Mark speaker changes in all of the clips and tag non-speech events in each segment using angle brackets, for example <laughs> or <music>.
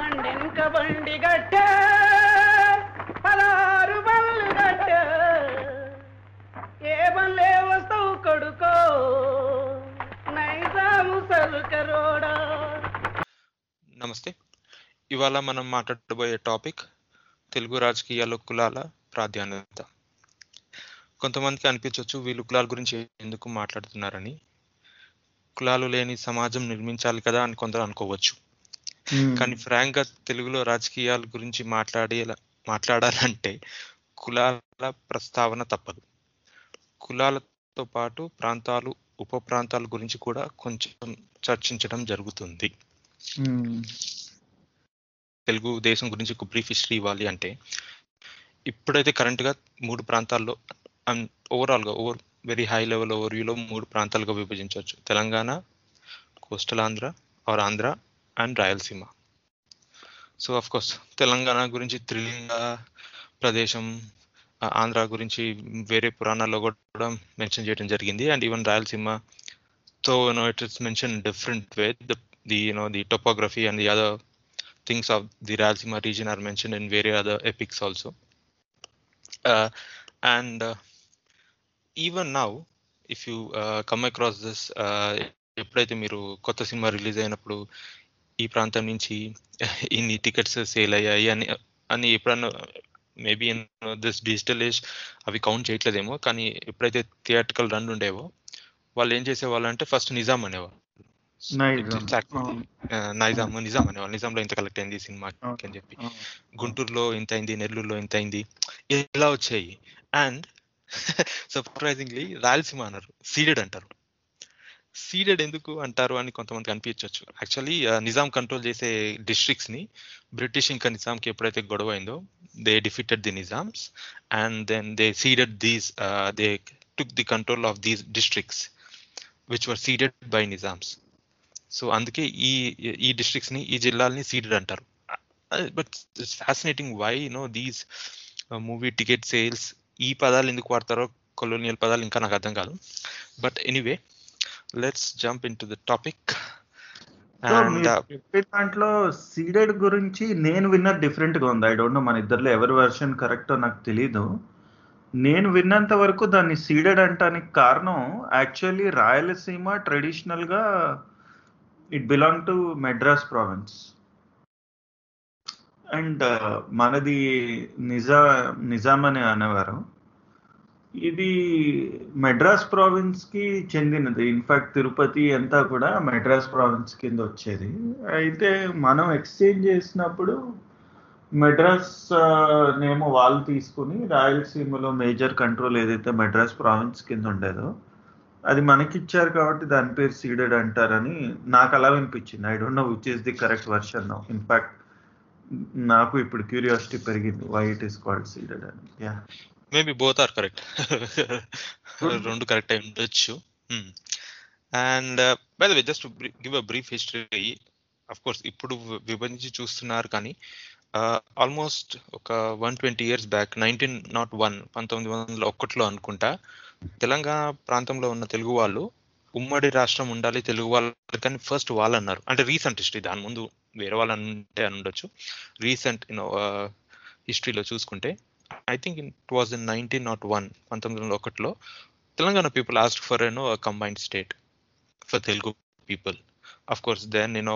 Speaker 1: బండెనుక బండి గట్ట పలారు బళ్ళు గట్ట ఏ వస్తావు కొడుకో నైజాము సరుకరోడా నమస్తే ఇవాళ మనం మాట్లాడబోయే టాపిక్ తెలుగు రాజకీయాలు కులాల ప్రాధాన్యత కొంతమందికి అనిపించవచ్చు వీళ్ళు కులాల గురించి ఎందుకు మాట్లాడుతున్నారని కులాలు లేని సమాజం నిర్మించాలి కదా అని కొందరు అనుకోవచ్చు కానీ ఫ్రాంక్ గా తెలుగులో రాజకీయాల గురించి మాట్లాడే మాట్లాడాలంటే కులాల ప్రస్తావన తప్పదు కులాలతో పాటు ప్రాంతాలు ఉప ప్రాంతాల గురించి కూడా కొంచెం చర్చించడం జరుగుతుంది తెలుగు దేశం గురించి ఒక బ్రీఫ్ హిస్టరీ ఇవ్వాలి అంటే ఇప్పుడైతే కరెంట్ గా మూడు ప్రాంతాల్లో ఓవరాల్ గా ఓవర్ వెరీ హై లెవెల్ ఓవర్వ్యూలో మూడు ప్రాంతాలుగా విభజించవచ్చు Telangana coastal Andhra or Andhra and Rayalaseema so of course Telangana గురించి త్రిలింగ ప్రదేశం ఆంధ్ర గురించి వేరే పురాణాల్లో కూడా మెన్షన్ చేయడం జరిగింది అండ్ ఈవెన్ రాయలసీమతో you know it is mention different way the you know the topography and the other things of the Rayalaseema region are mention in వేరే other epics also and even now if you come across this ఎప్పుడైతే మీరు కొత్త cinema release అయినప్పుడు ఈ ప్రాంతం నుంచి ఇన్ని tickets sale అయ్యాయి అని అని ఎప్పుడన్నా మేబీ దిస్ డిజిటల్ ఏజ్ అవి కౌంట్ చేయట్లేదేమో కానీ ఎప్పుడైతే థియేటర్కల్ రన్ ఉండేవో వాళ్ళు ఏం చేసేవాళ్ళు అంటే ఫస్ట్ నిజాం అనేవాళ్ళు నిజాం అనేవాళ్ళు నిజాంలో ఇంత కలెక్ట్ అయింది సినిమా అని చెప్పి గుంటూరులో ఇంత అయింది నెల్లూరులో ఇంత అయింది ఇలా వచ్చాయి అండ్ సర్ప్రైజింగ్లీ <laughs> రాయలసీమ అన్నారు సీడెడ్ అంటారు సీడెడ్ ఎందుకు అంటారు అని కొంతమంది కనిపించవచ్చు యాక్చువల్లీ నిజాం కంట్రోల్ చేసే డిస్ట్రిక్ట్స్ ని బ్రిటిష్ ఇంకా నిజాంకి ఎప్పుడైతే గొడవ అయిందో they defeated the Nizams and then they ceded these they took the control of these districts which were ceded by Nizams so అందుకే ఈ ఈ డిస్ట్రిక్ట్స్ ని ఈ జిల్లాల్ని సీడెడ్ అంటారు but fascinating why no these movie ticket sales ఈ పదాలు ఎందుకు వాడతారో కొలోనియల్ పదాలు ఇంకా నాకు అర్థం కాదు but anyway let's jump in to the topic
Speaker 2: దాంట్లో సీడెడ్ గురించి నేను విన్న డిఫరెంట్ గా ఉంది ఐ డోంట్ నో మన ఇద్దరులో ఎవరి వెర్షన్ కరెక్ట్ నాకు తెలీదు నేను విన్నంత వరకు దాన్ని సీడెడ్ అంటానికి కారణం యాక్చువల్లీ రాయలసీమ ట్రెడిషనల్ గా it belong to Madras province and మనది నిజా నిజాం అని అనేవారు ఇది మెడ్రాస్ ప్రావిన్స్ కి చెందినది ఇన్ఫాక్ట్ తిరుపతి అంతా కూడా మెడ్రాస్ ప్రావిన్స్ కింద వచ్చేది అయితే మనం ఎక్స్చేంజ్ చేసినప్పుడు మెడ్రాస్ నేమ్ వాళ్ళు తీసుకుని రాయలసీమలో మేజర్ కంట్రోల్ ఏదైతే మెడ్రాస్ ప్రావిన్స్ కింద ఉండేదో అది మనకి ఇచ్చారు కాబట్టి దాని పేరు సీడెడ్ అంటారని నాకు అలా వినిపించింది I don't know which is the correct version in fact నాకు ఇప్పుడు క్యూరియాసిటీ పెరిగింది why it is called Ceded అని yeah
Speaker 1: maybe both are correct hmm. రెండు కరెక్ట్ అయి ఉండొచ్చు and by the way just give a brief history of course ఇప్పుడు విభజించి చూస్తున్నారు కానీ ఆల్మోస్ట్ uh, ఒక one twenty years back nineteen nought one పంతొమ్మిది వందల ఒక్కటిలో అనుకుంటా తెలంగాణ ప్రాంతంలో ఉన్న తెలుగు వాళ్ళు ఉమ్మడి రాష్ట్రం ఉండాలి తెలుగు వాళ్ళు కానీ ఫస్ట్ వాళ్ళు అన్నారు అంటే రీసెంట్ హిస్టరీ దాని ముందు వేరే వాళ్ళు అంటే అని ఉండొచ్చు రీసెంట్ యూనో హిస్టరీలో చూసుకుంటే I think it was in nineteen nought one పంతొమ్మిది వందల ఒకటిలో Telangana people ask for ఎనో combined state for Telugu people of course then నేను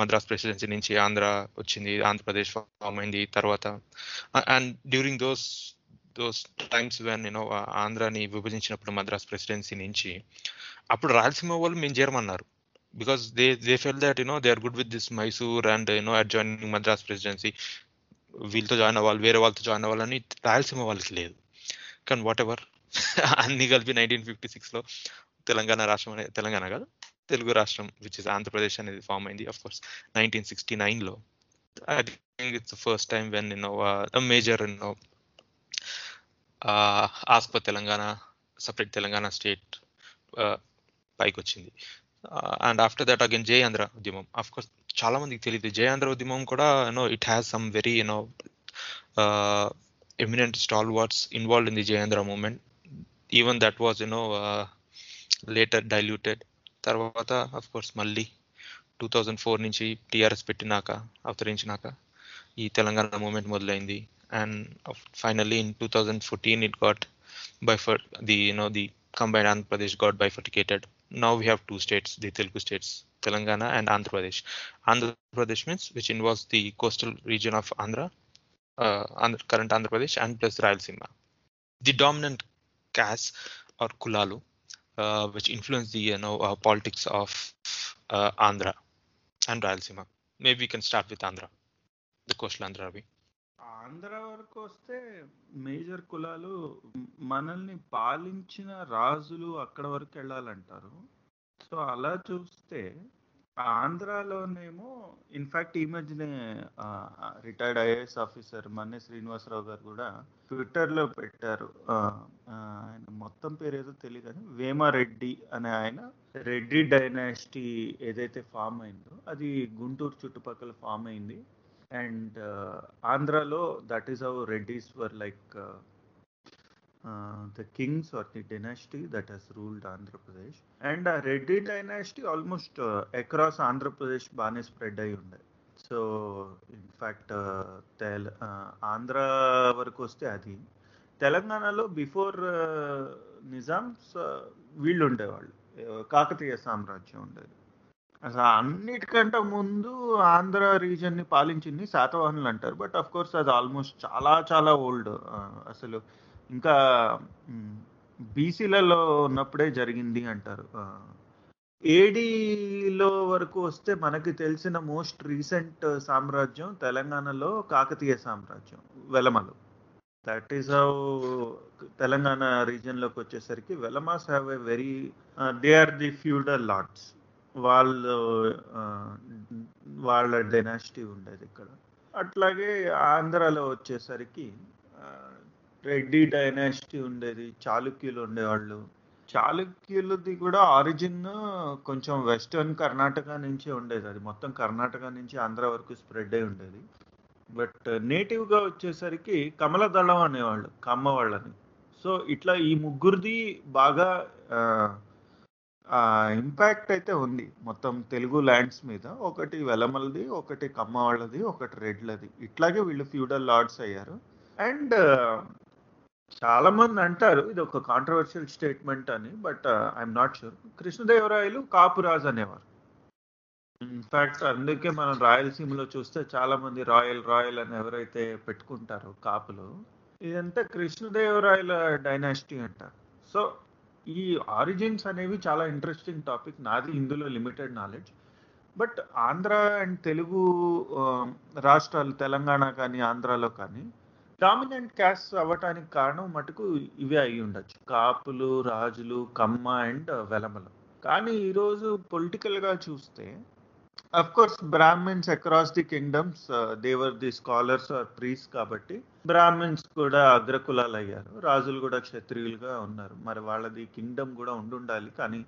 Speaker 1: మద్రాస్ ప్రెసిడెన్సీ నుంచి ఆంధ్ర వచ్చింది ఆంధ్రప్రదేశ్ ఫామ్ అయింది తర్వాత and during those those times when నేను ఆంధ్రాని విభజించినప్పుడు మద్రాస్ ప్రెసిడెన్సీ నుంచి అప్పుడు రాయలసీమ వాళ్ళు మేము చేరమన్నారు because they they fell that no they are good with this Mysore and you know adjoining Madras presidency వీళ్ళతో జాయిన్ అవ్వాలి వేరే వాళ్ళతో జాయిన్ అవ్వాలని రాయలసీమ వాళ్ళకి లేదు కానీ వాట్ ఎవర్ <laughs> అన్ని కలిపి నైన్టీన్ ఫిఫ్టీ సిక్స్లో తెలంగాణ రాష్ట్రం అనే తెలంగాణ కాదు తెలుగు రాష్ట్రం విచ్ ఇస్ ఆంధ్రప్రదేశ్ అనేది ఫామ్ అయింది అఫ్ కోర్స్ నైన్టీన్ సిక్స్టీ నైన్లో I think it's first time when ఎన్నో మేజర్ ఎన్నో ఆస్ప తెలంగాణ సపరేట్ తెలంగాణ స్టేట్ పైకి వచ్చింది and after that again Jai Andhra ఉద్యమం అఫ్ కోర్స్ చాలా మందికి తెలియదు జయాంధ్ర ఉద్యమం కూడా you know it has some very you know eminent stalwarts involve in the Jai Andhra movement even that was you know later diluted తర్వాత అఫ్ కోర్స్ మళ్ళీ టూ థౌజండ్ ఫోర్ నుంచి టీఆర్ఎస్ పెట్టినాక అవతరించినాక ఈ తెలంగాణ మూమెంట్ మొదలైంది and finally in two thousand fourteen it got bifurcated the you know the combine Andhra Pradesh got bifurcated now we have two states, the Telugu states, Telangana and Andhra Pradesh. Andhra Pradesh means which involves the coastal region of Andhra, uh, current Andhra Pradesh and plus Rayalaseema. The dominant caste or Kulalu, uh, which influence the you know uh, politics of uh, Andhra and Rayalaseema. Maybe we can start with Andhra, the coastal Andhra way.
Speaker 2: Andhra వరకు వస్తే major కులాలు మనల్ని పాలించిన రాజులు అక్కడ వరకు వెళ్ళాలంటారు so అలా చూస్తే ఆంధ్రాలోనేమో ఇన్ఫాక్ట్ ఈ మధ్యనే retired IAS officer Manne Srinivasarao గారు కూడా ట్విట్టర్లో పెట్టారు ఆయన మొత్తం పేరు ఏదో తెలియదు కానీ వేమారెడ్డి అనే ఆయన రెడ్డి డైనాసిటీ ఏదైతే ఫామ్ అయిందో అది గుంటూరు చుట్టుపక్కల ఫామ్ అయింది అండ్ ఆంధ్రాలో that is our Reddys were like the kings or the dynasty that has ruled Andhra Pradesh and ఆ Reddy dynasty almost across Andhra Pradesh బాగానే స్ప్రెడ్ అయి ఉండే సో ఇన్ఫ్యాక్ట్ తెల ఆంధ్ర వరకు వస్తే అది తెలంగాణలో బిఫోర్ నిజామ్స్ వీళ్ళు ఉండేవాళ్ళు కాకతీయ సామ్రాజ్యం ఉండేది అసలు అన్నిటికంటే ముందు ఆంధ్ర రీజన్ ని పాలించింది శాతవాహనులు అంటారు బట్ అఫ్ కోర్స్ అది ఆల్మోస్ట్ చాలా చాలా ఓల్డ్ అసలు ఇంకా బీసీలలో ఉన్నప్పుడే జరిగింది అంటారు ఏడీలో వరకు వస్తే మనకి తెలిసిన మోస్ట్ రీసెంట్ సామ్రాజ్యం తెలంగాణలో కాకతీయ సామ్రాజ్యం వెలమలు దట్ ఈస్ హౌ తెలంగాణ రీజన్లోకి వచ్చేసరికి Velamas have a very they are the feudal lords వాళ్ళు వాళ్ళ డైనాసిటీ ఉండేది ఇక్కడ అట్లాగే ఆంధ్రాలో వచ్చేసరికి రెడ్డి డైనాసిటీ ఉండేది చాళుక్యులు ఉండేవాళ్ళు చాళుక్యులది కూడా ఆరిజిన్ కొంచెం వెస్టర్న్ కర్ణాటక నుంచి ఉండేది అది మొత్తం కర్ణాటక నుంచి ఆంధ్ర వరకు స్ప్రెడ్ అయి ఉండేది బట్ నేటివ్గా వచ్చేసరికి కమలదళం అనేవాళ్ళు కమ్మ వాళ్ళని సో ఇట్లా ఈ ముగ్గురిది బాగా ఇంపాక్ట్ అయితే ఉంది మొత్తం తెలుగు ల్యాండ్స్ మీద ఒకటి వెలమలది ఒకటి కమ్మ వాళ్ళది ఒకటి రెడ్లది ఇట్లాగే వీళ్ళు ఫ్యూడల్ లార్డ్స్ అయ్యారు అండ్ చాలా మంది అంటారు ఇది ఒక కాంట్రవర్షియల్ స్టేట్మెంట్ అని బట్ ఐఎమ్ నాట్ షూర్ కృష్ణదేవరాయలు కాపురాజ్ అనేవారు ఇన్ఫ్యాక్ట్ అందుకే మనం రాయలసీమలో చూస్తే చాలా మంది రాయల్ రాయల్ అని ఎవరైతే పెట్టుకుంటారో కాపులు ఇదంతా కృష్ణదేవరాయల డైనాసిటీ అంటారు సో ఈ ఆరిజిన్స్ అనేవి చాలా ఇంట్రెస్టింగ్ టాపిక్ నాది ఇందులో limited knowledge but Andhra and Telugu రాష్ట్రాలు తెలంగాణ కానీ ఆంధ్రాలో కానీ డామినెంట్ క్యాస్ట్ అవ్వటానికి కారణం మటుకు ఇవే అయి ఉండొచ్చు కాపులు రాజులు కమ్మ అండ్ వెలమలు కానీ ఈరోజు పొలిటికల్గా చూస్తే of course Brahmins across the kingdoms they were the scholars are priests కాబట్టి బ్రాహ్మిన్స్ కూడా అగ్రకులాలు అయ్యారు రాజులు కూడా క్షత్రియులుగా ఉన్నారు మరి వాళ్ళది కింగ్డమ్ కూడా ఉండుండాలి కానీ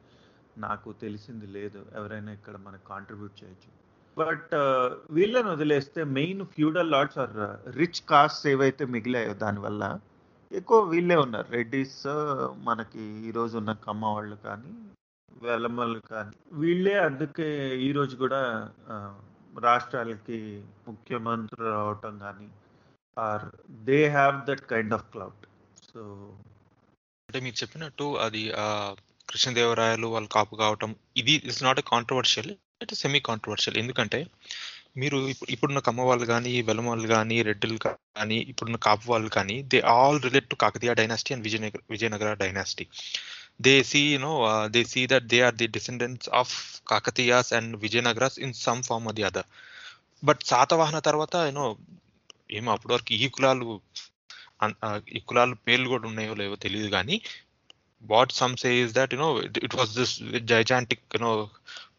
Speaker 2: నాకు తెలిసింది లేదు ఎవరైనా ఇక్కడ మనకు కాంట్రిబ్యూట్ చేయొచ్చు బట్ వీళ్ళని వదిలేస్తే main feudal lords are rich caste ఏవైతే మిగిలాయో దానివల్ల ఎక్కువ వీళ్ళే ఉన్నారు రెడ్డిస్ మనకి ఈరోజు ఉన్న కమ్మ వాళ్ళు కానీ వెలమలు కానీ వీళ్ళే అందుకే ఈరోజు కూడా రాష్ట్రాలకి ముఖ్యమంత్రులు అవటం కానీ are they have that kind of clout so
Speaker 1: అంటే మీరు చెప్పినట్టు అది కృష్ణదేవరాయలు వాళ్ళు కాపు కావటం ఇది is not a controversial it semi controversial ఎందుకంటే మీరు ఇప్పుడున్న కమ్మ వాళ్ళు కానీ వెలమ వాళ్ళు కానీ రెడ్డిలు కానీ ఇప్పుడున్న కాపు వాళ్ళు కానీ they all relate to Kakatiya dynasty and Vijayanagara Vijayanagara dynasty they see no they see that they are the descendants of Kakatiyas and Vijayanagaras in some form అది అదర్ బట్ శాతవాహన తర్వాత యూనో ఏమో అప్పటి వరకు ఈ కులాలు ఈ కులాల పేర్లు కూడా ఉన్నాయో లేవో తెలియదు కానీ what some say is that you know it was this gigantic you know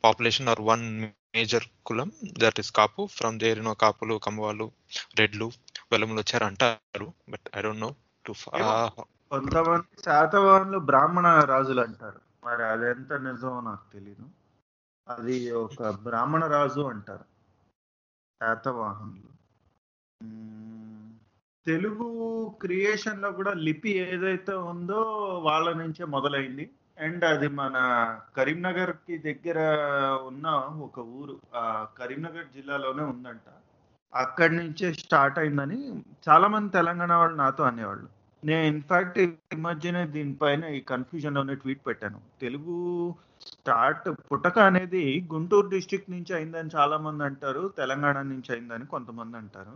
Speaker 1: population or one major కులం that is Kapu from there you know కాపులు కమ్మవాళ్ళు రెడ్లు వెలములు వచ్చారు అంటారు but I don't know to కొంతమంది
Speaker 2: శాతవాహనులు బ్రాహ్మణ రాజులు అంటారు మరి అదెంత నిజమో నాకు తెలియదు అది ఒక బ్రాహ్మణ రాజు అంటారు శాతవాహనులు తెలుగు క్రియేషన్ లో కూడా లిపి ఏదైతే ఉందో వాళ్ళ నుంచే మొదలైంది అండ్ అది మన కరీంనగర్ కి దగ్గర ఉన్న ఒక ఊరు ఆ కరీంనగర్ జిల్లాలోనే ఉందంట అక్కడి నుంచే స్టార్ట్ అయిందని చాలా మంది తెలంగాణ వాళ్ళు నాతో అనేవాళ్ళు నేను ఇన్ఫాక్ట్ ఈ మధ్యనే దీనిపైన ఈ కన్ఫ్యూజన్ లోనే ట్వీట్ పెట్టాను తెలుగు స్టార్ట్ పుటక అనేది గుంటూరు డిస్టిక్ నుంచి అయిందని చాలా మంది అంటారు తెలంగాణ నుంచి అయిందని కొంతమంది అంటారు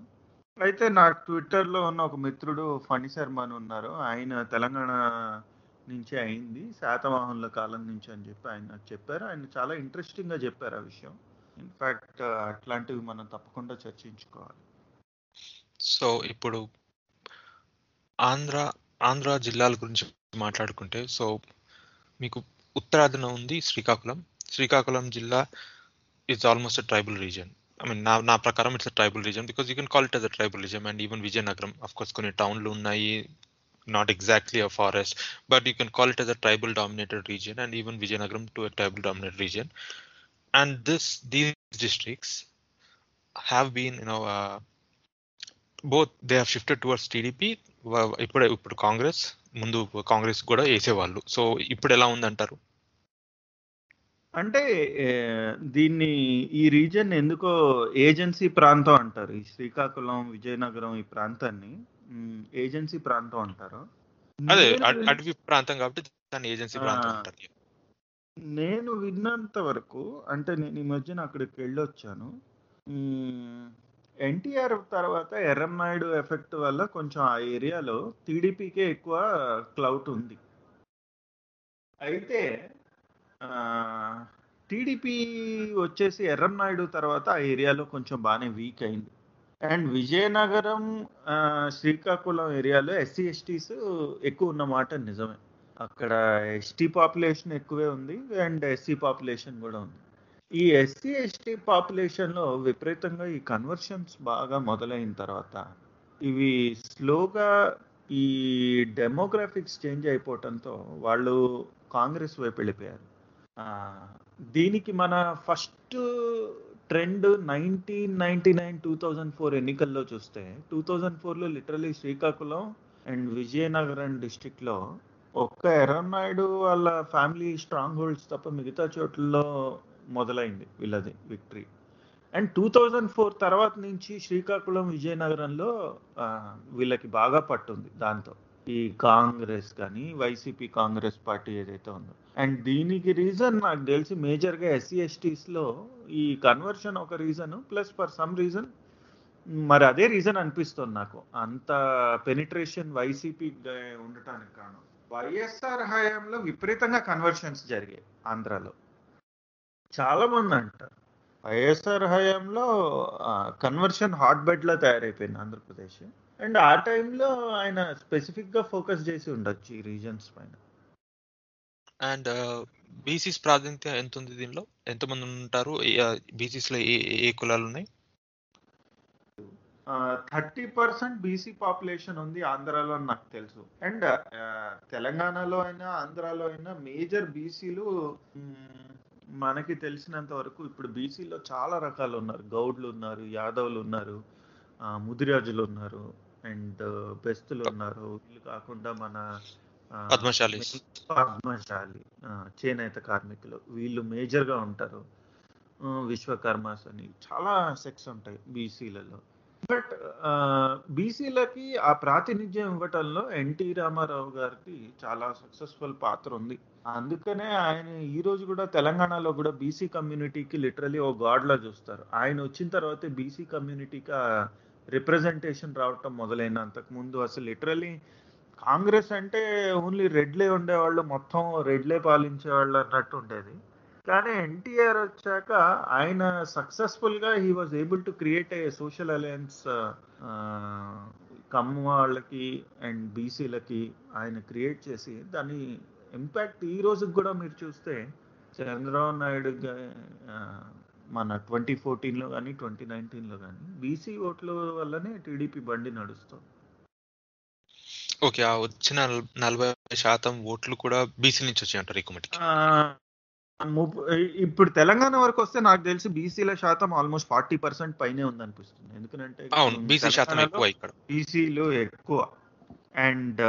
Speaker 2: అయితే నాకు ట్విట్టర్లో ఉన్న ఒక మిత్రుడు ఫణి శర్మ అని ఉన్నారు ఆయన తెలంగాణ నుంచి అయింది శాతవాహనుల కాలం నుంచి అని చెప్పి ఆయన చెప్పారు ఆయన చాలా ఇంట్రెస్టింగ్ గా చెప్పారు ఆ విషయం ఇన్ఫాక్ట్ అట్లాంటివి మనం తప్పకుండా చర్చించుకోవాలి
Speaker 1: సో ఇప్పుడు ఆంధ్ర ఆంధ్ర జిల్లాల గురించి మాట్లాడుకుంటే సో మీకు ఉత్తరాదిన ఉంది శ్రీకాకుళం శ్రీకాకుళం జిల్లా it's almost tribal region I mean, now Naprakaram, it's a tribal region because you can call it as a tribal region, and even Vijayanagaram, of course, Kone town, Lunai, not exactly a forest, but you can call it as a tribal dominated region, and even Vijayanagaram to a tribal dominated region. And this, these districts have been, you know, uh, both they have shifted towards TDP. TDP Congress, ఇప్పుడు Congress ముందు కాంగ్రెస్ కూడా So so ఇప్పుడు ఎలా ఉందంటారు
Speaker 2: అంటే దీన్ని ఈ region ఎందుకో ఏజెన్సీ ప్రాంతం అంటారు ఈ శ్రీకాకుళం విజయనగరం ఈ ప్రాంతాన్ని ఏజెన్సీ ప్రాంతం
Speaker 1: అంటారు అదే అడవి ప్రాంతం కాబట్టి ఏజెన్సీ ప్రాంతం
Speaker 2: అంటారు నేను విన్నంత వరకు అంటే నేను ఈ మధ్యన అక్కడికి వెళ్ళొచ్చాను ఎన్టీఆర్ తర్వాత ఎర్రన్నాయుడు ఎఫెక్ట్ వల్ల కొంచెం ఆ ఏరియాలో టీడీపీకే ఎక్కువ క్లౌట్ ఉంది అయితే టీడీపీ వచ్చేసి ఎర్రంనాయుడు తర్వాత ఆ ఏరియాలో కొంచెం బాగానే వీక్ అయింది అండ్ విజయనగరం శ్రీకాకుళం ఏరియాలో ఎస్సీ ఎస్టీస్ ఎక్కువ ఉన్న మాట నిజమే అక్కడ ఎస్టీ పాపులేషన్ ఎక్కువే ఉంది అండ్ ఎస్సీ పాపులేషన్ కూడా ఉంది ఈ ఎస్సీ ఎస్టీ పాపులేషన్లో విపరీతంగా ఈ కన్వర్షన్స్ బాగా మొదలైన తర్వాత ఇవి స్లోగా ఈ డెమోగ్రాఫిక్స్ చేంజ్ అయిపోవటంతో వాళ్ళు కాంగ్రెస్ వైపు వెళ్ళిపోయారు దీనికి మన first trend nineteen ninety nine two thousand four ఎన్నికల్లో చూస్తే టూ థౌజండ్ ఫోర్లో లిటరలీ శ్రీకాకుళం అండ్ విజయనగరం డిస్టిక్లో ఒక్క ఎర్రన్నాయుడు వాళ్ళ ఫ్యామిలీ స్ట్రాంగ్ హోల్డ్స్ తప్ప మిగతా చోట్లలో మొదలైంది వీళ్ళది victory and two thousand four తర్వాత నుంచి శ్రీకాకుళం విజయనగరంలో వీళ్ళకి బాగా పట్టుంది దాంతో ఈ కాంగ్రెస్ కానీ వైసీపీ కాంగ్రెస్ పార్టీ ఏదైతే ఉందో అండ్ దీనికి రీజన్ నాకు తెలిసి మేజర్గా ఎస్సీ ఎస్టీస్లో ఈ కన్వర్షన్ ఒక reason plus for some reason మరి అదే రీజన్ అనిపిస్తుంది నాకు అంత పెనిట్రేషన్ వైసీపీ ఉండటానికి కారణం వైఎస్ఆర్ హయాంలో విపరీతంగా కన్వర్షన్స్ జరిగాయి ఆంధ్రాలో చాలామంది అంటారు వైఎస్ఆర్ హయాంలో కన్వర్షన్ హాట్ లో తయారైపోయింది ఆంధ్రప్రదేశ్ అండ్ ఆ టైంలో ఆయన స్పెసిఫిక్ గా ఫోకస్ చేసి ఉండొచ్చు ఈ రీజన్స్ పైన అండ్ బీసీస్ ప్రాతినిధ్యం ఎంత ఉంది దీనిలో ఎంతమంది ఉంటారు బీసీస్ లో ఏ ఏ కులాలు ఉన్నాయి థర్టీ పర్సెంట్ బీసీ పాపులేషన్ ఉంది ఆంధ్రాలో అని నాకు తెలుసు అండ్ తెలంగాణలో అయినా ఆంధ్రాలో అయినా మేజర్ బీసీలు మనకి తెలిసినంత వరకు ఇప్పుడు బీసీలో చాలా రకాలు ఉన్నారు గౌడ్లు ఉన్నారు యాదవులు ఉన్నారు ముదిరాజులు ఉన్నారు అండ్ బెస్తులు ఉన్నారు వీళ్ళు కాకుండా మన పద్మశాలి పద్మశాలి చేనేత కార్మికులు వీళ్ళు మేజర్ గా ఉంటారు విశ్వకర్మస్ అని చాలా సెక్స్ ఉంటాయి బీసీలలో బట్ బీసీలకి ఆ ప్రాతినిధ్యం ఇవ్వటంలో ఎన్టీ రామారావు గారికి చాలా సక్సెస్ఫుల్ పాత్ర ఉంది అందుకనే ఆయన ఈ రోజు కూడా తెలంగాణలో కూడా బీసీ కమ్యూనిటీకి లిటరలీ ఓ గాడ్ లా చూస్తారు ఆయన వచ్చిన తర్వాత బీసీ కమ్యూనిటీకి రిప్రజెంటేషన్ రావటం మొదలైన అంతకుముందు అసలు లిటరలీ కాంగ్రెస్ అంటే ఓన్లీ రెడ్లే ఉండేవాళ్ళు మొత్తం రెడ్లే పాలించేవాళ్ళు అన్నట్టు ఉండేది కానీ ఎన్టీఆర్ వచ్చాక ఆయన సక్సెస్ఫుల్గా he was able to create a social alliance Kamma వాళ్ళకి అండ్ బీసీలకి ఆయన క్రియేట్ చేసి దాని ఇంపాక్ట్ ఈ రోజుకి కూడా మీరు చూస్తే చంద్రబాబు నాయుడు మన ట్వంటీ ఫోర్టీన్లో కానీ ట్వంటీ నైన్టీన్లో కానీ బీసీ ఓట్ల వల్లనే టీడీపీ బండి నడుస్తుంది ఓకే ఆ వచ్చిన నలభై శాతం ఓట్లు కూడా బీసీ నుంచి వచ్చాయి అంటారు ఎక్కువ ఇప్పుడు తెలంగాణ వరకు వస్తే నాకు తెలిసి బీసీల శాతం ఆల్మోస్ట్ ఫార్టీ పర్సెంట్ పైనే ఉంది
Speaker 1: అనిపిస్తుంది ఎందుకంటే బీసీ శాతం ఎక్కువ ఇక్కడ బీసీలు
Speaker 2: ఎక్కువ అండ్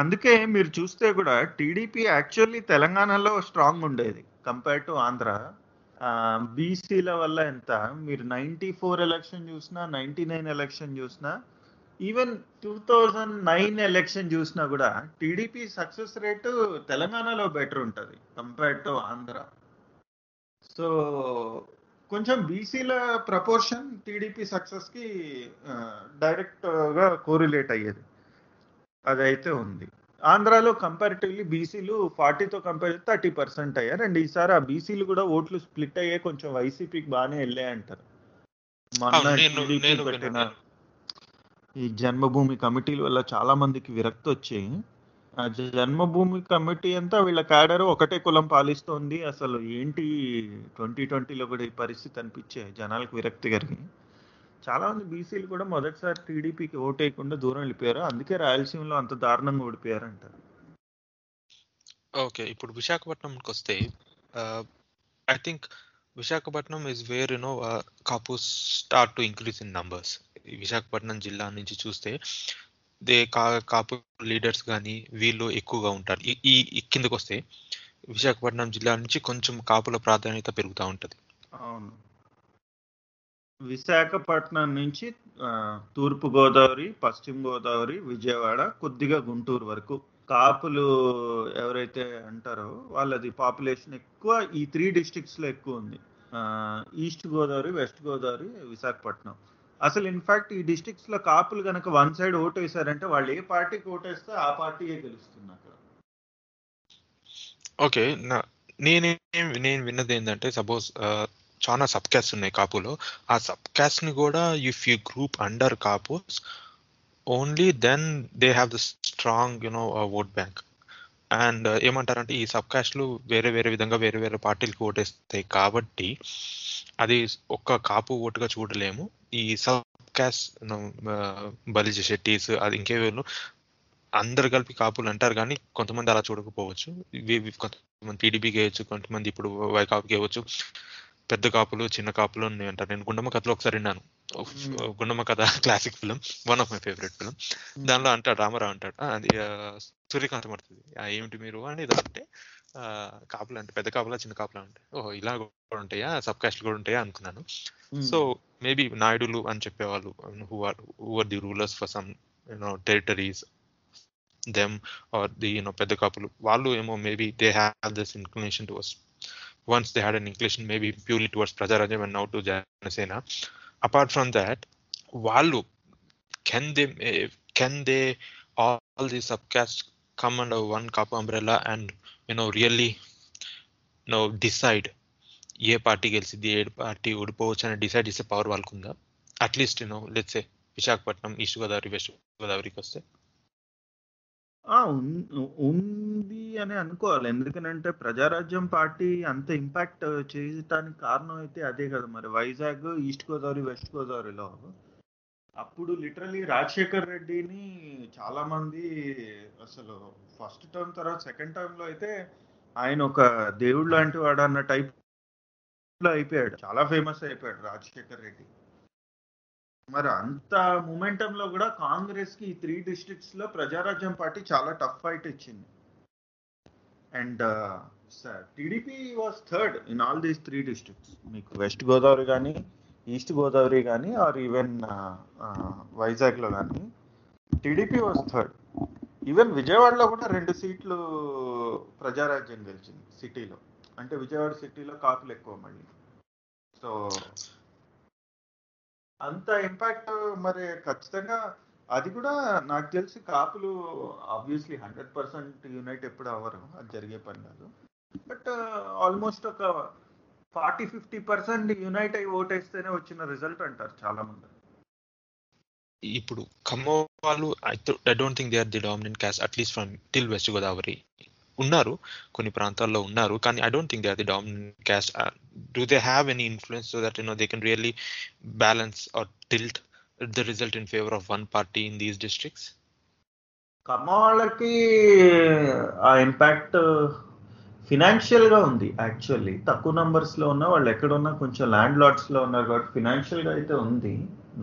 Speaker 2: అందుకే మీరు చూస్తే కూడా టీడీపీ యాక్చువల్లీ తెలంగాణలో స్ట్రాంగ్ ఉండేది కంపేర్ టు ఆంధ్ర బీసీల వల్ల ఎంత మీరు నైన్టీ ఫోర్ ఎలక్షన్ చూసినా నైన్టీ నైన్ ఎలక్షన్ చూసినా even two thousand nine election చూసినా కూడా టీడీపీ సక్సెస్ రేటు తెలంగాణలో బెటర్ ఉంటుంది కంపేర్ టు ఆంధ్ర సో కొంచెం బీసీల ప్రపోర్షన్ టీడీపీ సక్సెస్కి డైరెక్ట్గా కోరిలేట్ అయ్యేది అదైతే ఉంది ఆంధ్రాలో కంపారిటివ్లీ బీసీలు ఫార్టీతో కంపేర్ చేస్తే థర్టీ పర్సెంట్ అయ్యారు అండ్ ఈసారి ఆ బీసీలు కూడా ఓట్లు స్ప్లిట్ అయ్యే కొంచెం వైసీపీకి బాగానే వెళ్ళాయి అంటారు ఈ జన్మభూమి కమిటీల వల్ల చాలా మందికి విరక్తి వచ్చాయి ఆ జన్మభూమి కమిటీ అంతా వీళ్ళ క్యాడర్ ఒకటే కులం పాలిస్తోంది అసలు ఏంటి ట్వంటీ ట్వంటీలో కూడా ఈ పరిస్థితి అనిపించే జనాలకు విరక్తి కలిగింది చాలా మంది బీసీలు కూడా మొదటిసారి టీడీపీకి వేయకుండా దూరం వెళ్ళిపోయారు అందుకే రాయలసీమలో అంత దారుణంగా ఓడిపోయారంటారు ఓకే ఇప్పుడు విశాఖపట్నంకి వస్తే
Speaker 1: I think Visakhapatnam is where you know Kapus start to increase in numbers Visakhapatnam జిల్లా నుంచి చూస్తే దే కా కాపు లీడర్స్ కానీ వీళ్ళు ఎక్కువగా ఉంటారు ఈ ఈ కిందకు వస్తే విశాఖపట్నం జిల్లా నుంచి కొంచెం కాపుల ప్రాధాన్యత పెరుగుతూ ఉంటుంది అవును
Speaker 2: విశాఖపట్నం నుంచి తూర్పు గోదావరి పశ్చిమ గోదావరి విజయవాడ కొద్దిగా గుంటూరు వరకు కాపులు ఎవరైతే అంటారో వాళ్ళది పాపులేషన్ ఎక్కువ ఈ త్రీ డిస్టిక్స్లో ఎక్కువ ఉంది ఈస్ట్ గోదావరి వెస్ట్ గోదావరి విశాఖపట్నం అసలు ఇన్ఫాక్ట్ ఈ డిస్టిక్స్లో కాపులు కనుక వన్ సైడ్ ఓటు వేశారంటే వాళ్ళు ఏ పార్టీకి ఓటేస్తే ఆ పార్టీయే గెలుస్తుంది అక్కడ
Speaker 1: ఓకే నేనే నేను విన్నది ఏంటంటే సపోజ్ చాలా సబ్ క్యాస్ట్ ఉన్నాయి కాపులో ఆ సబ్ క్యాస్ట్ ని కూడా if you group under Kapus only then they have the strong you know vote bank and uh, ఏమంటారంటే ఈ సబ్ క్యాస్ట్లు వేరే వేరే విధంగా వేరే వేరే పార్టీలకు ఓటేస్తాయి కాబట్టి అది ఒక్క కాపు ఓటుగా చూడలేము ఈ సబ్ క్యాస్ట్ బలిజ షెట్టీస్ అది ఇంకేవేళ్ళు అందరు కలిపి కాపులు అంటారు కానీ కొంతమంది అలా చూడకపోవచ్చు కొంతమంది టీడీపీ చేయొచ్చు కొంతమంది ఇప్పుడు వైకాపు వేయవచ్చు పెద్ద కాపులు చిన్న కాపులు అంటారు నేను గుండమ్మ కథలో ఒకసారి విన్నాను Gundamma Katha classic film one of my favourite film దానిలో అంటాడు రామారావు అంటాడు అది సూర్యకాంత పడుతుంది ఏమిటి మీరు అని అంటే కాపులు అంటే పెద్ద కాపులా చిన్న కాపులా అంటే ఓహో ఇలా కూడా ఉంటాయా సబ్ కాస్ట్లు కూడా ఉంటాయా అనుకున్నాను సో మేబీ నాయుడులు అని చెప్పేవాళ్ళు who are who are the rulers for some you know territories them are the you know పెద్ద కాపులు వాళ్ళు ఏమో maybe they have this inclination to once they had an inclination maybe purely towards Prajarajam and now to Janasena. Apart from that, Walu, can they can they all these subcastes come under one cup umbrella and you know really you know decide ఏ party గెలిచింది ఏ party ఓడిపోవచ్చు అని decide చేసే power వాళ్ళకుందా at least you know let's say Visakhapatnam east Godavari west గోదావరికి వస్తే ఉంది అని అనుకోవాలి ఎందుకనంటే ప్రజారాజ్యం పార్టీ అంత ఇంపాక్ట్ చేయటానికి కారణం అయితే అదే కదా మరి వైజాగ్ ఈస్ట్ గోదావరి వెస్ట్ గోదావరిలో అప్పుడు లిటరలీ రాజశేఖర్ రెడ్డిని చాలా మంది అసలు ఫస్ట్ టర్మ్ తర్వాత సెకండ్ లో అయితే ఆయన ఒక దేవుడు లాంటి వాడు అన్న టైప్ లో అయిపోయాడు చాలా ఫేమస్ అయిపోయాడు రాజశేఖర్ రెడ్డి మరి అంత మూమెంటం లో కూడా కాంగ్రెస్ కి ఈ త్రీ డిస్ట్రిక్ట్స్ లో ప్రజారాజ్యం పార్టీ చాలా టఫ్ ఫైట్ ఇచ్చింది and TDP was third in all these three districts మీకు వెస్ట్ గోదావరి కానీ ఈస్ట్ గోదావరి కానీ ఆర్ ఈవెన్ వైజాగ్లో కానీ టీడీపీ వాస్ థర్డ్ ఈవెన్ విజయవాడలో కూడా రెండు సీట్లు ప్రజారాజ్యం గెలిచింది సిటీలో అంటే విజయవాడ సిటీలో కాపులు ఎక్కువ మళ్ళీ సో అంత ఇంపాక్ట్ మరి ఖచ్చితంగా
Speaker 3: అది కూడా నాకు తెలిసి కాపులు ఆబ్వియస్లీ హండ్రెడ్ పర్సెంట్ యునైట్ ఎప్పుడు అవ్వరు అది జరిగే పని కాదు బట్ ఆల్మోస్ట్ uh, ఒక ఫార్టీ ఫిఫ్టీ పర్సెంట్ యునైట్ అయి ఓటేస్తేనే వచ్చిన రిజల్ట్ అంటారు చాలా మంది ఇప్పుడు ఖమ్మం వాళ్ళు I don't think they are the dominant caste at least from till west Godavari ఉన్నారు కొన్ని ప్రాంతాల్లో ఉన్నారు కానీ I don't think they are the dominant caste do they have any influence so that you know they can really balance or tilt the result in favour of one party in these districts కర్మ వాళ్ళకి ఆ impact financial గా ఉంది actually తక్కువ numbers లో ఉన్న వాళ్ళు ఎక్కడున్నా కొంచెం ల్యాండ్ లాట్స్ లో ఉన్నారు కాబట్టి ఫినాన్షియల్ గా అయితే ఉంది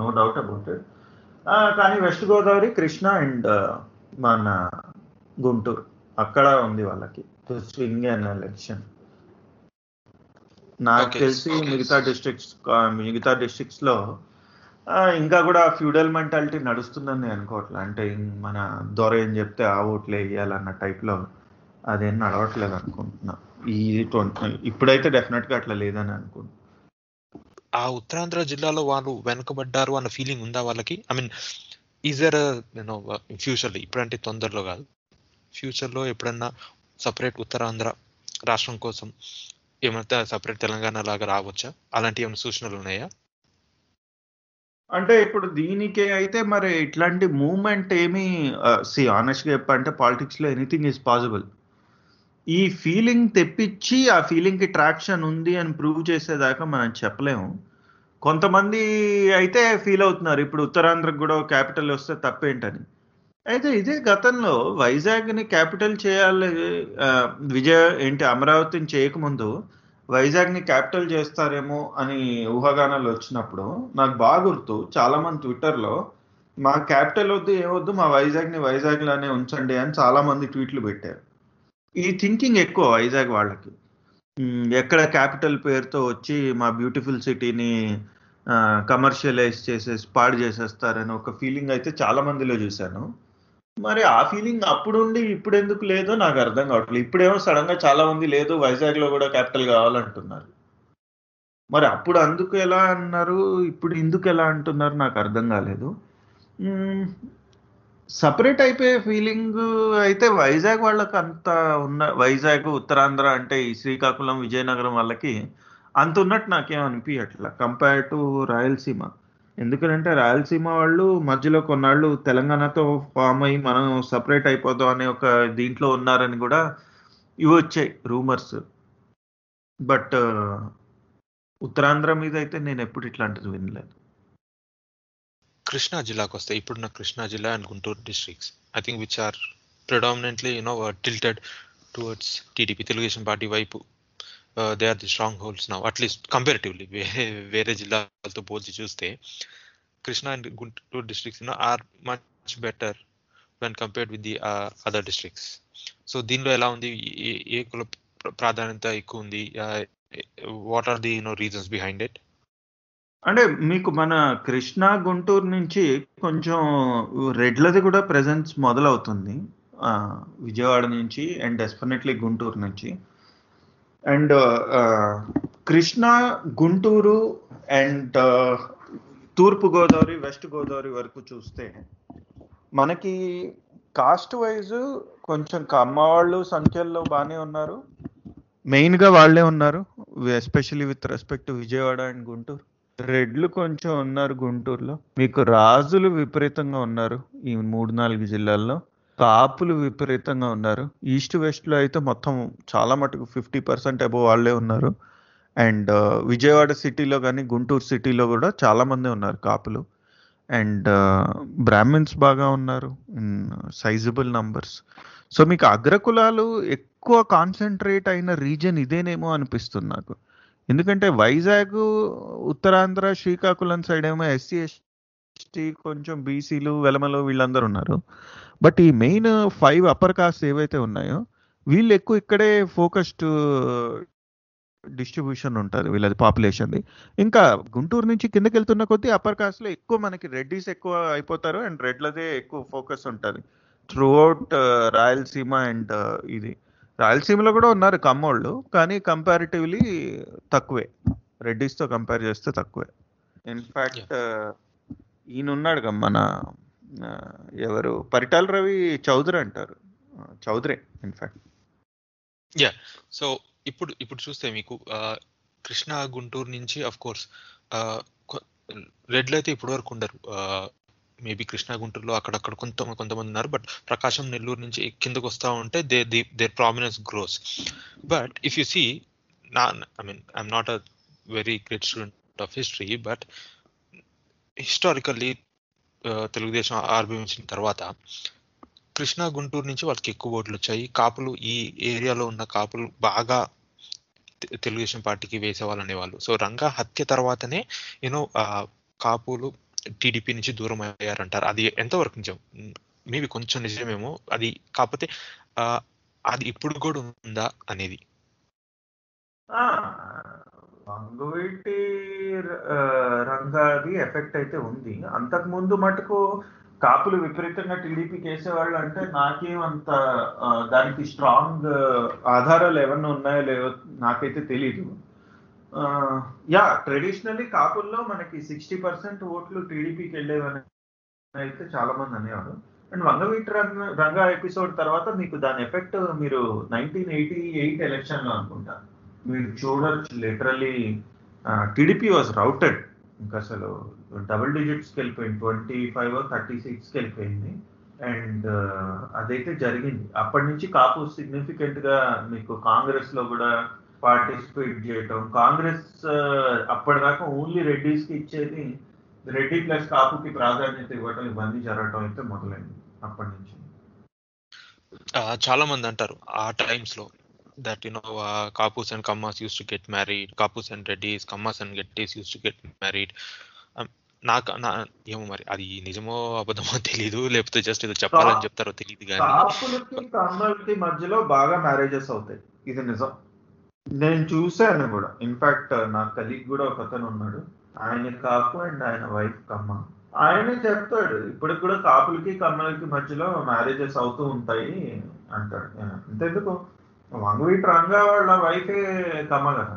Speaker 3: నో డౌట్ అబౌట్ ఇట్ కానీ వెస్ట్ గోదావరి కృష్ణ అండ్ మన గుంటూరు అక్కడ ఉంది వాళ్ళకి స్వింగ్ అండ్ ఎలక్షన్ నాకు తెలిసి మిగతా డిస్ట్రిక్ట్స్ మిగతా డిస్ట్రిక్ట్స్ లో ఇంకా కూడా ఫ్యూడల్ మెంటాలిటీ నడుస్తుందని నేను అనుకోవట్లే అంటే మన దొర ఏం చెప్తే ఆ ఓట్లే వేయాలన్న టైప్లో అదేం నడవట్లేదు అనుకుంటున్నా ఈ ఇప్పుడైతే డెఫినెట్గా అట్లా లేదని అనుకుంటున్నా
Speaker 4: ఆ ఉత్తరాంధ్ర జిల్లాలో వాళ్ళు వెనుకబడ్డారు అన్న ఫీలింగ్ ఉందా వాళ్ళకి ఐ మీన్ ఈజర్ నేను ఫ్యూచర్లో ఇప్పుడంటే తొందరలో కాదు ఫ్యూచర్లో ఎప్పుడన్నా సపరేట్ ఉత్తరాంధ్ర రాష్ట్రం కోసం ఏమైనా సపరేట్ తెలంగాణ లాగా రావచ్చా అలాంటి ఏమైనా సూచనలు ఉన్నాయా
Speaker 3: అంటే ఇప్పుడు దీనికే అయితే మరి ఇట్లాంటి మూమెంట్ ఏమి సి ఆనెస్ట్గా చెప్పంటే పాలిటిక్స్లో ఎనీథింగ్ ఈజ్ పాసిబుల్ ఈ ఫీలింగ్ తెప్పించి ఆ ఫీలింగ్కి ట్రాక్షన్ ఉంది అని ప్రూవ్ చేసేదాకా మనం చెప్పలేము కొంతమంది అయితే ఫీల్ అవుతున్నారు ఇప్పుడు ఉత్తరాంధ్రకు కూడా క్యాపిటల్ వస్తే తప్పేంటని అయితే ఇదే గతంలో వైజాగ్ని క్యాపిటల్ చేయాలి విజయ ఏంటి అమరావతిని చేయకముందు వైజాగ్ని క్యాపిటల్ చేస్తారేమో అని ఊహాగానాలు వచ్చినప్పుడు నాకు బాగా గుర్తు చాలామంది ట్విట్టర్లో మా క్యాపిటల్ వద్దు ఏమొద్దు మా వైజాగ్ని వైజాగ్లోనే ఉంచండి అని చాలామంది ట్వీట్లు పెట్టారు ఈ థింకింగ్ ఎక్కువ వైజాగ్ వాళ్ళకి ఎక్కడ క్యాపిటల్ పేరుతో వచ్చి మా బ్యూటిఫుల్ సిటీని కమర్షియలైజ్ చేసేసి పాడు చేసేస్తారని ఒక ఫీలింగ్ అయితే చాలా మందిలో చూశాను మరి ఆ ఫీలింగ్ అప్పుడుండి ఇప్పుడు ఎందుకు లేదో నాకు అర్థం కావట్లేదు ఇప్పుడేమో సడన్ గా చాలా మంది లేదు వైజాగ్ లో కూడా క్యాపిటల్ కావాలంటున్నారు మరి అప్పుడు అందుకు ఎలా అన్నారు ఇప్పుడు ఎందుకు ఎలా అంటున్నారు నాకు అర్థం కాలేదు సపరేట్ అయిపోయే ఫీలింగ్ అయితే వైజాగ్ వాళ్ళకి అంత ఉన్న వైజాగ్ ఉత్తరాంధ్ర అంటే ఈ శ్రీకాకుళం విజయనగరం వాళ్ళకి అంత ఉన్నట్టు నాకేం అనిపించట్లా కంపేర్ టు రాయలసీమ ఎందుకంటే రాయలసీమ వాళ్ళు మధ్యలో కొన్నాళ్ళు తెలంగాణతో ఫామ్ అయ్యి మనం సపరేట్ అయిపోదాం అనే ఒక దీంట్లో ఉన్నారని కూడా ఇవి వచ్చాయి రూమర్స్ బట్ ఉత్తరాంధ్ర మీద అయితే నేను ఎప్పుడు ఇట్లాంటిది వినలేదు
Speaker 4: కృష్ణా జిల్లాకు వస్తే ఇప్పుడున్న కృష్ణా జిల్లా and Guntur districts I think which are predominantly you know tilted towards TDP Telugu Desam party వైపు they are the strong holds నా అట్లీస్ట్ కంపేరిటివ్లీ వేరే జిల్లాలతో పోల్చి చూస్తే Krishna and Guntur districts are much better when compared with the other districts so దీనిలో ఎలా ఉంది ఏ కుల ప్రాధాన్యత ఎక్కువ ఉంది what are the no reasons behind it
Speaker 3: అంటే మీకు మన కృష్ణా గుంటూరు నుంచి కొంచెం రెడ్లది కూడా ప్రజెన్స్ మొదలవుతుంది uh, విజయవాడ నుంచి అండ్ డెఫినెట్లీ గుంటూరు నుంచి అండ్ కృష్ణ గుంటూరు అండ్ తూర్పు గోదావరి వెస్ట్ గోదావరి వరకు చూస్తే మనకి కాస్ట్ వైజ్ కొంచెం కమ్మవాళ్ళు సంఖ్యల్లో బాగానే ఉన్నారు మెయిన్గా వాళ్ళే ఉన్నారు especially with respect Vijayawada and Guntur రెడ్లు కొంచెం ఉన్నారు గుంటూరులో మీకు రాజులు విపరీతంగా ఉన్నారు ఈ మూడు నాలుగు జిల్లాల్లో కాపులు విపరీతంగా ఉన్నారు ఈస్ట్ వెస్ట్లో అయితే మొత్తం చాలా మటుకు ఫిఫ్టీ పర్సెంట్ అబోవ్ వాళ్ళే ఉన్నారు అండ్ uh, విజయవాడ సిటీలో కానీ గుంటూరు సిటీలో కూడా చాలామంది ఉన్నారు కాపులు అండ్ uh, బ్రాహ్మిన్స్ బాగా ఉన్నారు సైజబుల్ నంబర్స్ సో మీకు అగ్రకులాలు ఎక్కువ కాన్సన్ట్రేట్ అయిన రీజన్ ఇదేనేమో అనిపిస్తుంది నాకు ఎందుకంటే వైజాగ్ ఉత్తరాంధ్ర శ్రీకాకుళం సైడ్ ఏమో ఎస్సీ ఎస్టీ కొంచెం బీసీలు వెలమలు వీళ్ళందరూ ఉన్నారు బట్ ఈ మెయిన్ ఫైవ్ అప్పర్ కాస్ట్ ఏవైతే ఉన్నాయో వీళ్ళు ఎక్కువ ఇక్కడే ఫోకస్డ్ డిస్ట్రిబ్యూషన్ ఉంటుంది వీళ్ళది పాపులేషన్ది ఇంకా గుంటూరు నుంచి కిందకి వెళ్తున్న కొద్దీ అప్పర్ కాస్ట్లో ఎక్కువ మనకి రెడ్డీస్ ఎక్కువ అయిపోతారు అండ్ రెడ్లదే ఎక్కువ ఫోకస్ ఉంటుంది త్రూ అవుట్ రాయలసీమ అండ్ ఇది రాయలసీమలో కూడా ఉన్నారు కమ్మోళ్ళు కానీ కంపారిటివ్లీ తక్కువే రెడ్డీస్తో కంపేర్ చేస్తే తక్కువే ఇన్ఫ్యాక్ట్ ఈయన ఉన్నాడు మన ఎవరు పరిటాల రవి చౌదరి అంటారు చౌదరే
Speaker 4: ఇన్ఫాక్ట్ యా సో ఇప్పుడు ఇప్పుడు చూస్తే మీకు కృష్ణా గుంటూరు నుంచి అఫ్ కోర్స్ రెడ్లు అయితే ఇప్పటి వరకు ఉండరు మేబీ కృష్ణా గుంటూరులో అక్కడక్కడ కొంత కొంతమంది ఉన్నారు బట్ ప్రకాశం నెల్లూరు నుంచి కిందకు వస్తూ ఉంటే they the there prominence grows but if you see నా I mean I'm not a very great student of history but historically Telugu Desam ఆవిర్భవించిన తర్వాత కృష్ణా గుంటూరు నుంచి వాళ్ళకి ఎక్కువ ఓట్లు వచ్చాయి కాపులు ఈ ఏరియాలో ఉన్న కాపులు బాగా తెలుగుదేశం పార్టీకి వేసేవాళ్ళు అనేవాళ్ళు సో రంగా హత్య తర్వాతనే యూనో కాపులు టీడీపీ నుంచి దూరం అయ్యారంటారు అది ఎంతవరకు నిజం మేబీ కొంచెం నిజమేమో అది కాకపోతే అది ఇప్పుడు కూడా ఉందా అనేది
Speaker 3: అంగువిటి రంగాది ఎఫెక్ట్ అయితే ఉంది అంతకు ముందు మటుకు కాపులు విపరీతంగా టీడీపీకి వేసేవాళ్ళు అంటే అంత దానికి స్ట్రాంగ్ ఆధారాలు ఏమన్నా ఉన్నాయో లేవో నాకైతే తెలీదు యా ట్రెడిషనల్లీ కాపుల్లో మనకి సిక్స్టీ పర్సెంట్ ఓట్లు టీడీపీకి వెళ్ళేవని అయితే చాలా మంది అనేవారు అండ్ వంగవీటి రంగ రంగా ఎపిసోడ్ తర్వాత మీకు దాని ఎఫెక్ట్ మీరు నైన్టీన్ ఎయిటీ ఎయిట్ ఎలక్షన్లో అనుకుంటారు మీరు చూడొచ్చు లిటరలీ టీడీపీ వాజ్ రౌటెడ్ ఇంకా అసలు డబుల్ డిజిట్స్కి వెళ్ళిపోయింది ట్వంటీ ఫైవ్ థర్టీ సిక్స్కి వెళ్ళిపోయింది అండ్ అదైతే జరిగింది అప్పటి నుంచి కాపు సిగ్నిఫికెంట్ గా మీకు కాంగ్రెస్ లో కూడా పార్టిసిపేట్ చేయటం కాంగ్రెస్ అప్పటిదాకా ఓన్లీ రెడ్డిస్ కి ఇచ్చేది రెడ్డి ప్లస్ కాపుకి ప్రాధాన్యత ఇవ్వటం ఇవన్నీ జరగటం అయితే మొదలైంది అప్పటి నుంచి
Speaker 4: చాలా మంది అంటారు ఆ టైమ్స్ లో that you know uh, Kapus and Kammas used to get married, Kapus and Reddy's, Kammas and Geddes used to get married. Um, నాకు నా ఏమో మరి అది నిజమో అబద్ధమో <laughs> తెలీదు లేకపోతే జస్ట్ ఇది చెప్పాలని చెప్తారో తెలియదు
Speaker 3: కానీ మధ్యలో బాగా మ్యారేజెస్ అవుతాయి ఇది నిజం నేను చూశాను కూడా ఇన్ఫాక్ట్ నా కలీగ్ కూడా ఒక అతను ఉన్నాడు ఆయన కాపు అండ్ ఆయన వైఫ్ కమ్మ ఆయన చెప్తాడు ఇప్పటికి కూడా కాపులకి కమ్మలకి మధ్యలో మ్యారేజెస్ అవుతూ ఉంటాయి అంటాడు అంతెందుకు తమ
Speaker 4: కదా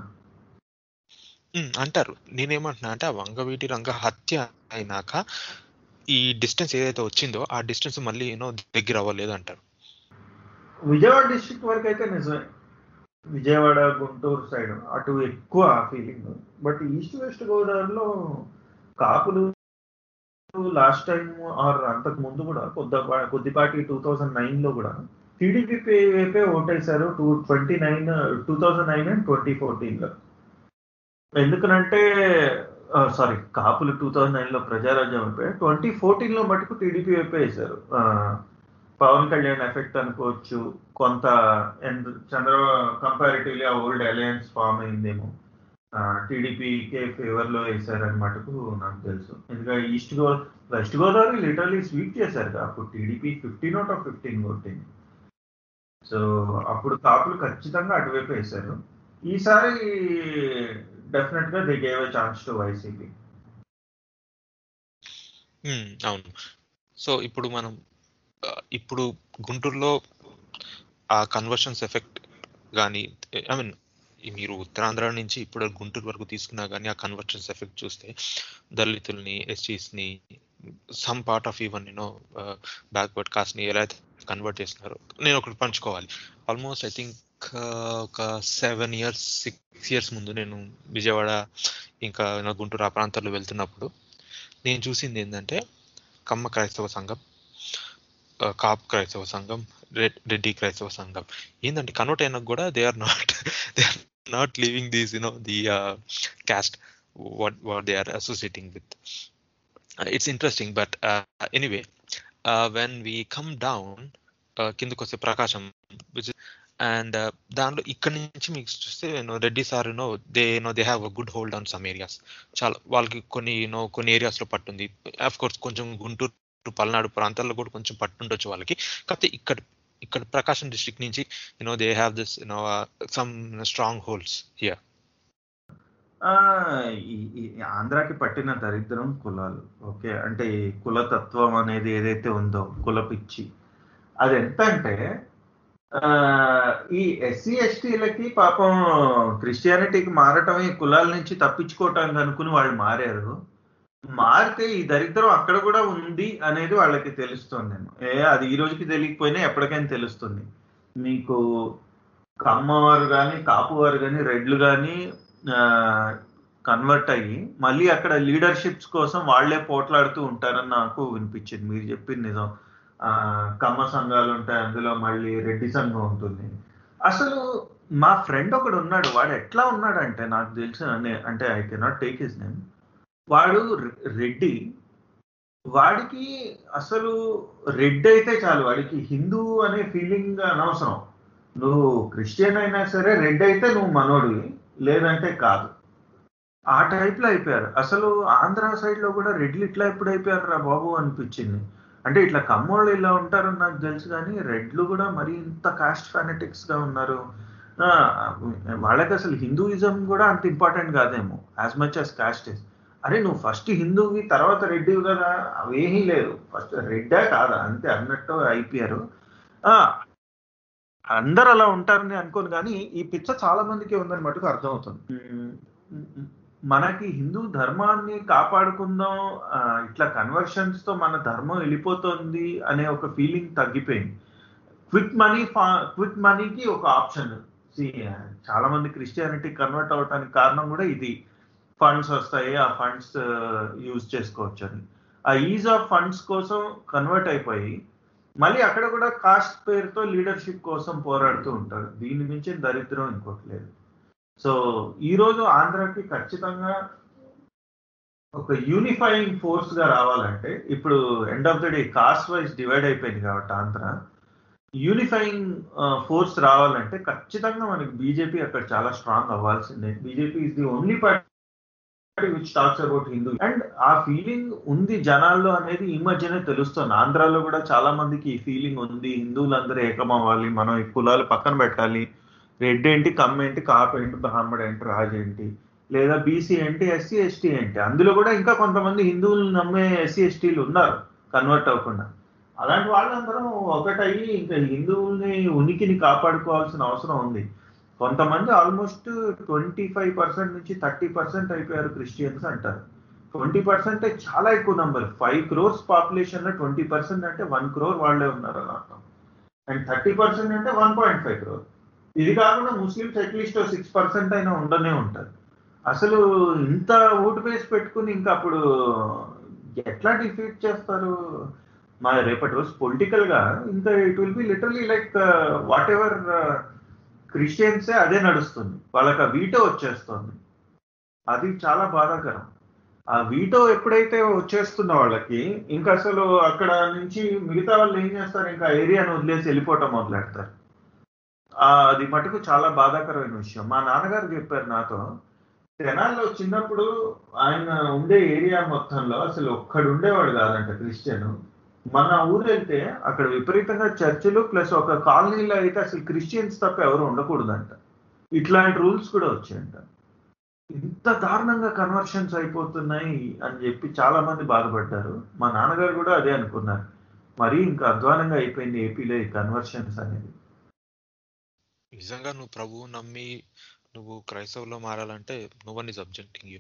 Speaker 4: అంటారు నేనేమంటున్నా అంటే ఆ వంగవీటి రంగ హత్య అయినాక ఈ డిస్టెన్స్ ఏదైతే వచ్చిందో ఆ డిస్టెన్స్ మళ్ళీ ఏమో దగ్గర అవ్వలేదు అంటారు
Speaker 3: విజయవాడ డిస్ట్రిక్ట్ వరకు అయితే నిజమే విజయవాడ గుంటూరు సైడ్ అటు ఎక్కువ ఫీలింగ్ బట్ ఈస్ట్ వెస్ట్ గోదావరిలో కాపులు లాస్ట్ టైం ఆర్ అంతకు ముందు కూడా కొద్ది కొద్దిపాటి టూ థౌజండ్ నైన్లో కూడా టీడీపీ వైపే ఓటేశారు two twenty nine two thousand nine and twenty ఫోర్టీన్లో ఎందుకనంటే సారీ కాపులు టూ థౌజండ్ నైన్లో ప్రజారాజ్యం అయిపోయి ట్వంటీ ఫోర్టీన్లో మటుకు టీడీపీ వైపే వేశారు పవన్ కళ్యాణ్ ఎఫెక్ట్ అనుకోవచ్చు కొంత చంద్ర కంపారిటివ్లీ ఆ ఓల్డ్ అలయన్స్ ఫామ్ అయిందేమో టీడీపీకే ఫేవర్లో వేశారని మటుకు నాకు తెలుసు ఎందుకంటే east Godavari west Godavari literally sweep చేశారు అప్పుడు TDP fifteen out of fifteen కొట్టింది సో అప్పుడు కాపులు ఖచ్చితంగా అటువైపు వేశారు ఈసారి డెఫినెట్ గా they gave chance to YCP
Speaker 4: అవును సో ఇప్పుడు మనం ఇప్పుడు గుంటూరులో ఆ కన్వర్షన్స్ ఎఫెక్ట్ కానీ ఐ మీన్ మీరు ఉత్తరాంధ్ర నుంచి ఇప్పుడు గుంటూరు వరకు తీసుకున్నా కానీ ఆ కన్వర్షన్స్ ఎఫెక్ట్ చూస్తే దళితుల్ని ఎస్టీస్ని some part of even you know backward కాస్ట్ని ఎలా అయితే కన్వర్ట్ చేస్తున్నారు నేను ఒకటి పంచుకోవాలి ఆల్మోస్ట్ ఐ థింక్ ఒక సెవెన్ ఇయర్స్ సిక్స్ ఇయర్స్ ముందు నేను విజయవాడ ఇంకా గుంటూరు ఆ ప్రాంతాల్లో వెళ్తున్నప్పుడు నేను చూసింది ఏంటంటే కమ్మ క్రైస్తవ సంఘం కాప్ క్రైస్తవ సంఘం రెడ్ రెడ్డి క్రైస్తవ సంఘం ఏంటంటే కన్వర్ట్ అయినా కూడా they are not they are not living these you know the caste what what they are associating with it's interesting but anyway when we come down కిందకు వస్తే ప్రకాశం అండ్ uh, దాంట్లో ఇక్కడ నుంచి మీకు చూస్తే నేను Reddy sir no they no they have a good hold on some areas చాలా వాళ్ళకి కొన్ని నో కొన్ని ఏరియాస్లో పట్టుంది ఆఫ్ కోర్స్ కొంచెం గుంటూరు పల్నాడు ప్రాంతాల్లో కూడా కొంచెం పట్టుండొచ్చు వాళ్ళకి కాకపోతే ఇక్కడ ఇక్కడ ప్రకాశం డిస్ట్రిక్ట్ నుంచి you know they have this you know some strong holds here
Speaker 3: ఆంధ్రాకి పట్టిన దరిద్రం కులాలు ఓకే అంటే ఈ కులతత్వం అనేది ఏదైతే ఉందో కులపిచ్చి అది ఎంత అంటే ఈ ఎస్సీ ఎస్టీలకి పాపం క్రిస్టియానిటీకి మారటం ఈ కులాల నుంచి తప్పించుకోవటం అనుకుని వాళ్ళు మారారు మారితే ఈ దరిద్రం అక్కడ కూడా ఉంది అనేది వాళ్ళకి తెలుస్తుంది ఏ అది ఈ రోజుకి తెలియకపోయినా ఎప్పటికైనా తెలుస్తుంది మీకు కమ్మవారు కానీ కాపువారు కానీ రెడ్లు కానీ కన్వర్ట్ అయ్యి మళ్ళీ అక్కడ లీడర్షిప్స్ కోసం వాళ్లే పోట్లాడుతూ ఉంటారని నాకు వినిపించింది మీరు చెప్పింది నిజం కమ్మ సంఘాలు ఉంటాయి అందులో మళ్ళీ రెడ్డి సంఘం ఉంటుంది అసలు మా ఫ్రెండ్ ఒకడు ఉన్నాడు వాడు ఎట్లా ఉన్నాడంటే నాకు తెలిసిన అంటే I cannot take his name వాడు రెడ్డి వాడికి అసలు రెడ్ అయితే చాలు వాడికి హిందూ అనే ఫీలింగ్ అనవసరం నువ్వు క్రిస్టియన్ అయినా సరే రెడ్ అయితే నువ్వు మనోడివి లేదంటే కాదు ఆ టైప్లో అయిపోయారు అసలు ఆంధ్ర సైడ్లో కూడా రెడ్లు ఇట్లా ఎప్పుడు అయిపోయారు రా బాబు అనిపించింది అంటే ఇట్లా కమ్మోళ్ళు ఇలా ఉంటారని నాకు తెలుసు కానీ రెడ్లు కూడా మరి ఇంత కాస్ట్ గా ఉన్నారు వాళ్ళకి అసలు హిందూయిజం కూడా అంత ఇంపార్టెంట్ కాదేమో as much as caste is అరే నువ్వు ఫస్ట్ హిందూవి తర్వాత రెడ్డి కదా అవేమీ లేదు ఫస్ట్ రెడ్డా కాదా అంతే అన్నట్టు అయిపోయారు అందరు అలా ఉంటారని అనుకోను కానీ ఈ పిచ్చ చాలా మందికి ఉందని మటుకు అర్థమవుతుంది మనకి హిందూ ధర్మాన్ని కాపాడుకుందాం ఇట్లా కన్వర్షన్స్ తో మన ధర్మం వెళ్ళిపోతుంది అనే ఒక ఫీలింగ్ తగ్గిపోయింది క్విక్ మనీ క్విక్ మనీకి ఒక ఆప్షన్ చాలా మంది క్రిస్టియానిటీ కన్వర్ట్ అవడానికి కారణం కూడా ఇది ఫండ్స్ వస్తాయి ఆ ఫండ్స్ యూజ్ uh, చేసుకోవచ్చు అని ఆ ఈజ్ ఆఫ్ ఫండ్స్ కోసం కన్వర్ట్ అయిపోయి మళ్ళీ అక్కడ కూడా కాస్ట్ పేరుతో లీడర్షిప్ కోసం పోరాడుతూ ఉంటారు దీని మించి దరిద్రం ఇంకోటి లేదు సో ఈరోజు ఆంధ్రాకి ఖచ్చితంగా ఒక యూనిఫైయింగ్ ఫోర్స్ గా రావాలంటే ఇప్పుడు end of the day caste wise divide అయిపోయింది కాబట్టి ఆంధ్ర యూనిఫైయింగ్ ఫోర్స్ రావాలంటే ఖచ్చితంగా మనకి బీజేపీ అక్కడ చాలా స్ట్రాంగ్ అవ్వాల్సిందే BJP is the only party which talks about Hindu and ఆ ఫీలింగ్ ఉంది జనాల్లో అనేది ఈ మధ్యనే తెలుస్తుంది ఆంధ్రాలో కూడా చాలా మందికి ఈ ఫీలింగ్ ఉంది హిందువులందరూ ఏకమవ్వాలి మనం ఈ కులాలు పక్కన పెట్టాలి రెడ్ ఏంటి కమ్ ఏంటి కాపు ఏంటి బ్రాహ్మణ్ ఏంటి రాజు ఏంటి లేదా బీసీ ఏంటి ఎస్సీ ఎస్టీ ఏంటి అందులో కూడా ఇంకా కొంతమంది హిందువులు నమ్మే ఎస్సీ ఎస్టీలు ఉన్నారు కన్వర్ట్ అవ్వకుండా అలాంటి వాళ్ళందరం ఒకటయ్యి ఇంకా హిందువుల్ని ఉనికిని కాపాడుకోవాల్సిన అవసరం ఉంది కొంతమంది ఆల్మోస్ట్ ట్వంటీ ఫైవ్ పర్సెంట్ నుంచి థర్టీ పర్సెంట్ అయిపోయారు క్రిస్టియన్స్ అంటారు ట్వంటీ పర్సెంట్ చాలా ఎక్కువ నంబర్ ఫైవ్ క్రోర్స్ పాపులేషన్ లో ట్వంటీ పర్సెంట్ అంటే వన్ క్రోర్ వాళ్ళే ఉన్నారు అని అర్థం అండ్ థర్టీ పర్సెంట్ అంటే వన్ పాయింట్ ఫైవ్ క్రోర్ ఇది కాకుండా ముస్లిమ్స్ అట్లీస్ట్ సిక్స్ పర్సెంట్ అయినా ఉండనే ఉంటారు అసలు ఇంత ఓటు బేస్ పెట్టుకుని ఇంకా అప్పుడు ఎట్లా డిఫీట్ చేస్తారు మా రేపటి రోజు పొలిటికల్ గా ఇంకా it will be literally like whatever క్రిస్టియన్సే అదే నడుస్తుంది వాళ్ళకి ఆ వీటో వచ్చేస్తుంది అది చాలా బాధాకరం ఆ వీటో ఎప్పుడైతే వచ్చేస్తున్న వాళ్ళకి ఇంకా అసలు అక్కడ నుంచి మిగతా వాళ్ళు ఏం చేస్తారు ఇంకా ఏరియాను వదిలేసి వెళ్ళిపోవటం మొదలెడతారు అది మటుకు చాలా బాధాకరమైన విషయం మా నాన్నగారు చెప్పారు నాతో తెనాల్లో చిన్నప్పుడు ఆయన ఉండే ఏరియా మొత్తంలో అసలు ఒక్కడు ఉండేవాడు కాదంట క్రిస్టియన్ మన ఊరు వెళ్తే అక్కడ విపరీతంగా చర్చిలు ప్లస్ ఒక కాలనీలో అయితే అసలు క్రిస్టియన్స్ తప్ప ఎవరు ఉండకూడదంట ఇట్లాంటి రూల్స్ కూడా వచ్చాయంట ఇంత దారుణంగా కన్వర్షన్స్ అయిపోతున్నాయి అని చెప్పి చాలా మంది బాధపడ్డారు మా నాన్నగారు కూడా అదే అనుకున్నారు మరి ఇంకా అధ్వానంగా అయిపోయింది ఏపీలో ఈ కన్వర్షన్స్ అనేది
Speaker 4: నిజంగా నువ్వు ప్రభువు నమ్మి నువ్వు క్రైస్తవులో మారాలంటే నువ్వు అని is you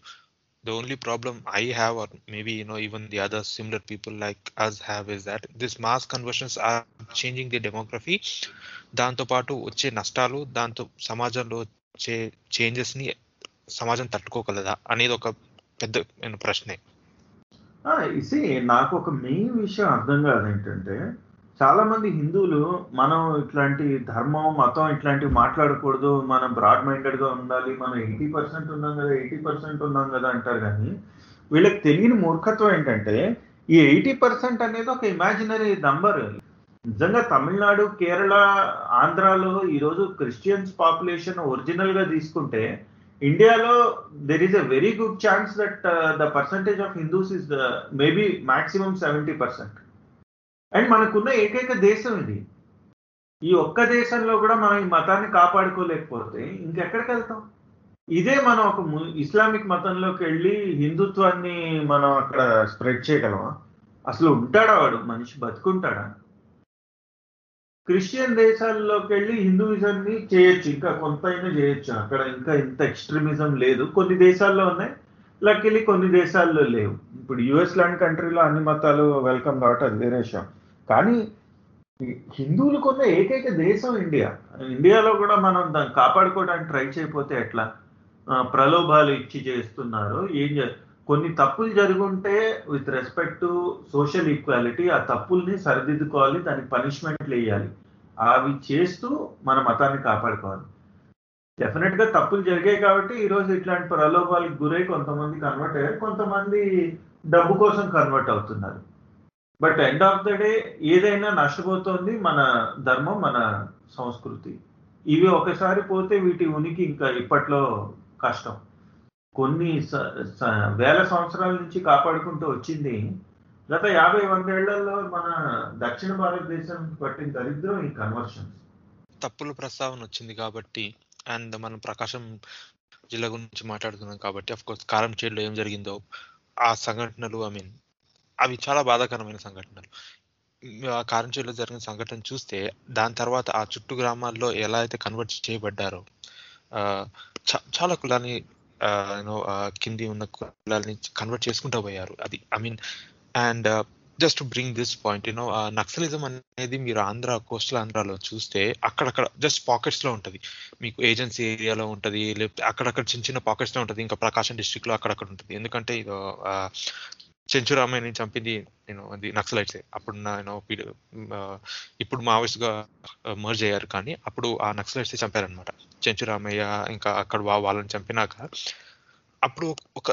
Speaker 4: the only problem I have, or maybe you know even the other similar people like us have, is that this mass conversions are changing the demography. దాంతోపాటు వచ్చే నష్టాలు దాంతో సమాజంలో వచ్చే చేంజెస్ని సమాజం తట్టుకోగలదా అనేది ఒక పెద్ద ప్రశ్నే
Speaker 3: నాకు ఒక మెయిన్ విషయం అర్థం కాదు ఏంటంటే చాలా మంది హిందువులు మనం ఇట్లాంటి ధర్మం మతం ఇట్లాంటివి మాట్లాడకూడదు మనం బ్రాడ్ మైండెడ్ గా ఉండాలి మనం ఎయిటీ పర్సెంట్ ఉన్నాం కదా ఎయిటీ పర్సెంట్ ఉన్నాం కదా అంటారు కానీ వీళ్ళకి తెలియని మూర్ఖత్వం ఏంటంటే ఈ ఎయిటీ పర్సెంట్ అనేది ఒక ఇమాజినరీ నంబర్ నిజంగా తమిళనాడు కేరళ ఆంధ్రాలో ఈరోజు క్రిస్టియన్స్ పాపులేషన్ ఒరిజినల్ గా తీసుకుంటే ఇండియాలో there is a very good chance that the percentage of Hindus is maybe maximum seventy percent and మనకున్న ఏకైక దేశం ఇది ఈ ఒక్క దేశంలో కూడా మనం ఈ మతాన్ని కాపాడుకోలేకపోతే ఇంకెక్కడికి వెళ్తాం ఇదే మనం ఒక ఇస్లామిక్ మతంలోకి వెళ్ళి హిందుత్వాన్ని మనం అక్కడ స్ప్రెడ్ చేయగలమా అసలు ఉంటాడా వాడు మనిషి బతుకుంటాడా క్రిస్టియన్ దేశాల్లోకి వెళ్ళి హిందూయిజంని చేయొచ్చు ఇంకా కొంతైనా చేయొచ్చు అక్కడ ఇంకా ఇంత ఎక్స్ట్రీమిజం లేదు కొన్ని దేశాల్లో ఉన్నాయి లక్కీలీ కొన్ని దేశాల్లో లేవు ఇప్పుడు యుఎస్ లాంటి కంట్రీలో అన్ని మతాలు వెల్కమ్ కాబట్టి అది వేరే విషయం కానీ హిందువులకున్న ఏకైక దేశం ఇండియా ఇండియాలో కూడా మనం దాన్ని కాపాడుకోవడానికి ట్రై చేయకపోతే ఎట్లా ప్రలోభాలు ఇచ్చి చేస్తున్నారు ఏం కొన్ని తప్పులు జరుగుంటే with respect to social equality ఆ తప్పుల్ని సరిదిద్దుకోవాలి దానికి పనిష్మెంట్లు వేయాలి అవి చేస్తూ మన మతాన్ని కాపాడుకోవాలి డెఫినెట్ గా తప్పులు జరిగాయి కాబట్టి ఈరోజు ఇట్లాంటి ప్రలోభాలకు గురై కొంతమంది కన్వర్ట్ అయ్యారు కొంతమంది డబ్బు కోసం కన్వర్ట్ అవుతున్నారు but end of the day ఏదైనా నష్టపోతోంది మన ధర్మం మన సంస్కృతి ఇవి ఒకసారి పోతే వీటి ఉనికి ఇంకా ఇప్పట్లో కష్టం కొన్ని వేల సంవత్సరాల నుంచి కాపాడుకుంటూ వచ్చింది గత యాభై వందేళ్లలో మన దక్షిణ భారతదేశం పట్టిన దరిద్రం ఈ కన్వర్షన్
Speaker 4: తప్పుల ప్రస్తావన వచ్చింది కాబట్టి అండ్ మనం ప్రకాశం జిల్లా గురించి మాట్లాడుతున్నాం కాబట్టి అఫ్ కోర్స్ కారం చేడులో ఏం జరిగిందో ఆ సంఘటనలు ఐ మీన్ అవి చాలా బాధాకరమైన సంఘటనలు కారంచేలో జరిగిన సంఘటన చూస్తే దాని తర్వాత ఆ చుట్టూ గ్రామాల్లో ఎలా అయితే కన్వర్ట్ చేయబడ్డారో చాలా కులాన్ని కింది ఉన్న కులాలని కన్వర్ట్ చేసుకుంటూ పోయారు అది I mean and just bring this point you know naxalism అనేది మీరు ఆంధ్ర కోస్టల్ ఆంధ్రాలో చూస్తే అక్కడక్కడ జస్ట్ పాకెట్స్లో ఉంటుంది మీకు ఏజెన్సీ ఏరియాలో ఉంటుంది లేకపోతే అక్కడక్కడ చిన్న చిన్న పాకెట్స్లో ఉంటుంది ఇంకా ప్రకాశం డిస్ట్రిక్ట్లో అక్కడక్కడ ఉంటుంది ఎందుకంటే ఇది చెంచురామయ్యని చంపింది నేను అది నక్సలైట్స్ అప్పుడు నేను ఇప్పుడు గా మర్జ్ అయ్యారు కానీ అప్పుడు ఆ నక్సలైట్స్ చంపారనమాట చెంచురామయ్య ఇంకా అక్కడ వాళ్ళని చంపినాక అప్పుడు ఒక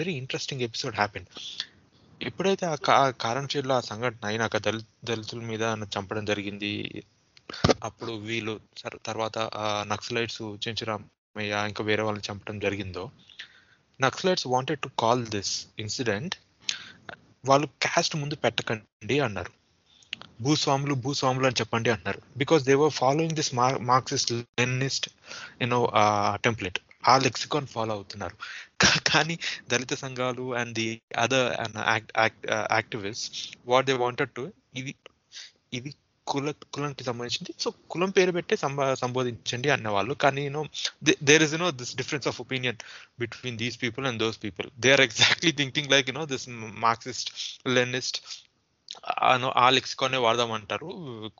Speaker 4: వెరీ ఇంట్రెస్టింగ్ ఎపిసోడ్ హ్యాపెన్ ఎప్పుడైతే ఆ కారణ చేతిలో ఆ సంఘటన అయినాక దళిత దళితుల మీద చంపడం జరిగింది అప్పుడు వీళ్ళు తర్వాత నక్సలైట్స్ చెంచురామయ్య ఇంకా వేరే వాళ్ళని చంపడం జరిగిందో naxalites wanted to call this incident వాళ్ళు క్యాస్ట్ ముందు పెట్టకండి అన్నారు భూస్వాములు భూస్వాములు అని చెప్పండి అన్నారు because they were following this Marxist Leninist you know template ఆ లెక్సికాన్ ఫాలో అవుతున్నారు కానీ దళిత సంఘాలు and the other activist what they wanted to ఇది ఇది కుల కులానికి సంబంధించింది సో కులం పేరు పెట్టే సంబా సంబోధించండి అన్నవాళ్ళు కానీ you know there is no this difference of opinion between these people and those people they are exactly thinking like you know this Marxist Leninist ఆ వాడదాం వాడదామంటారు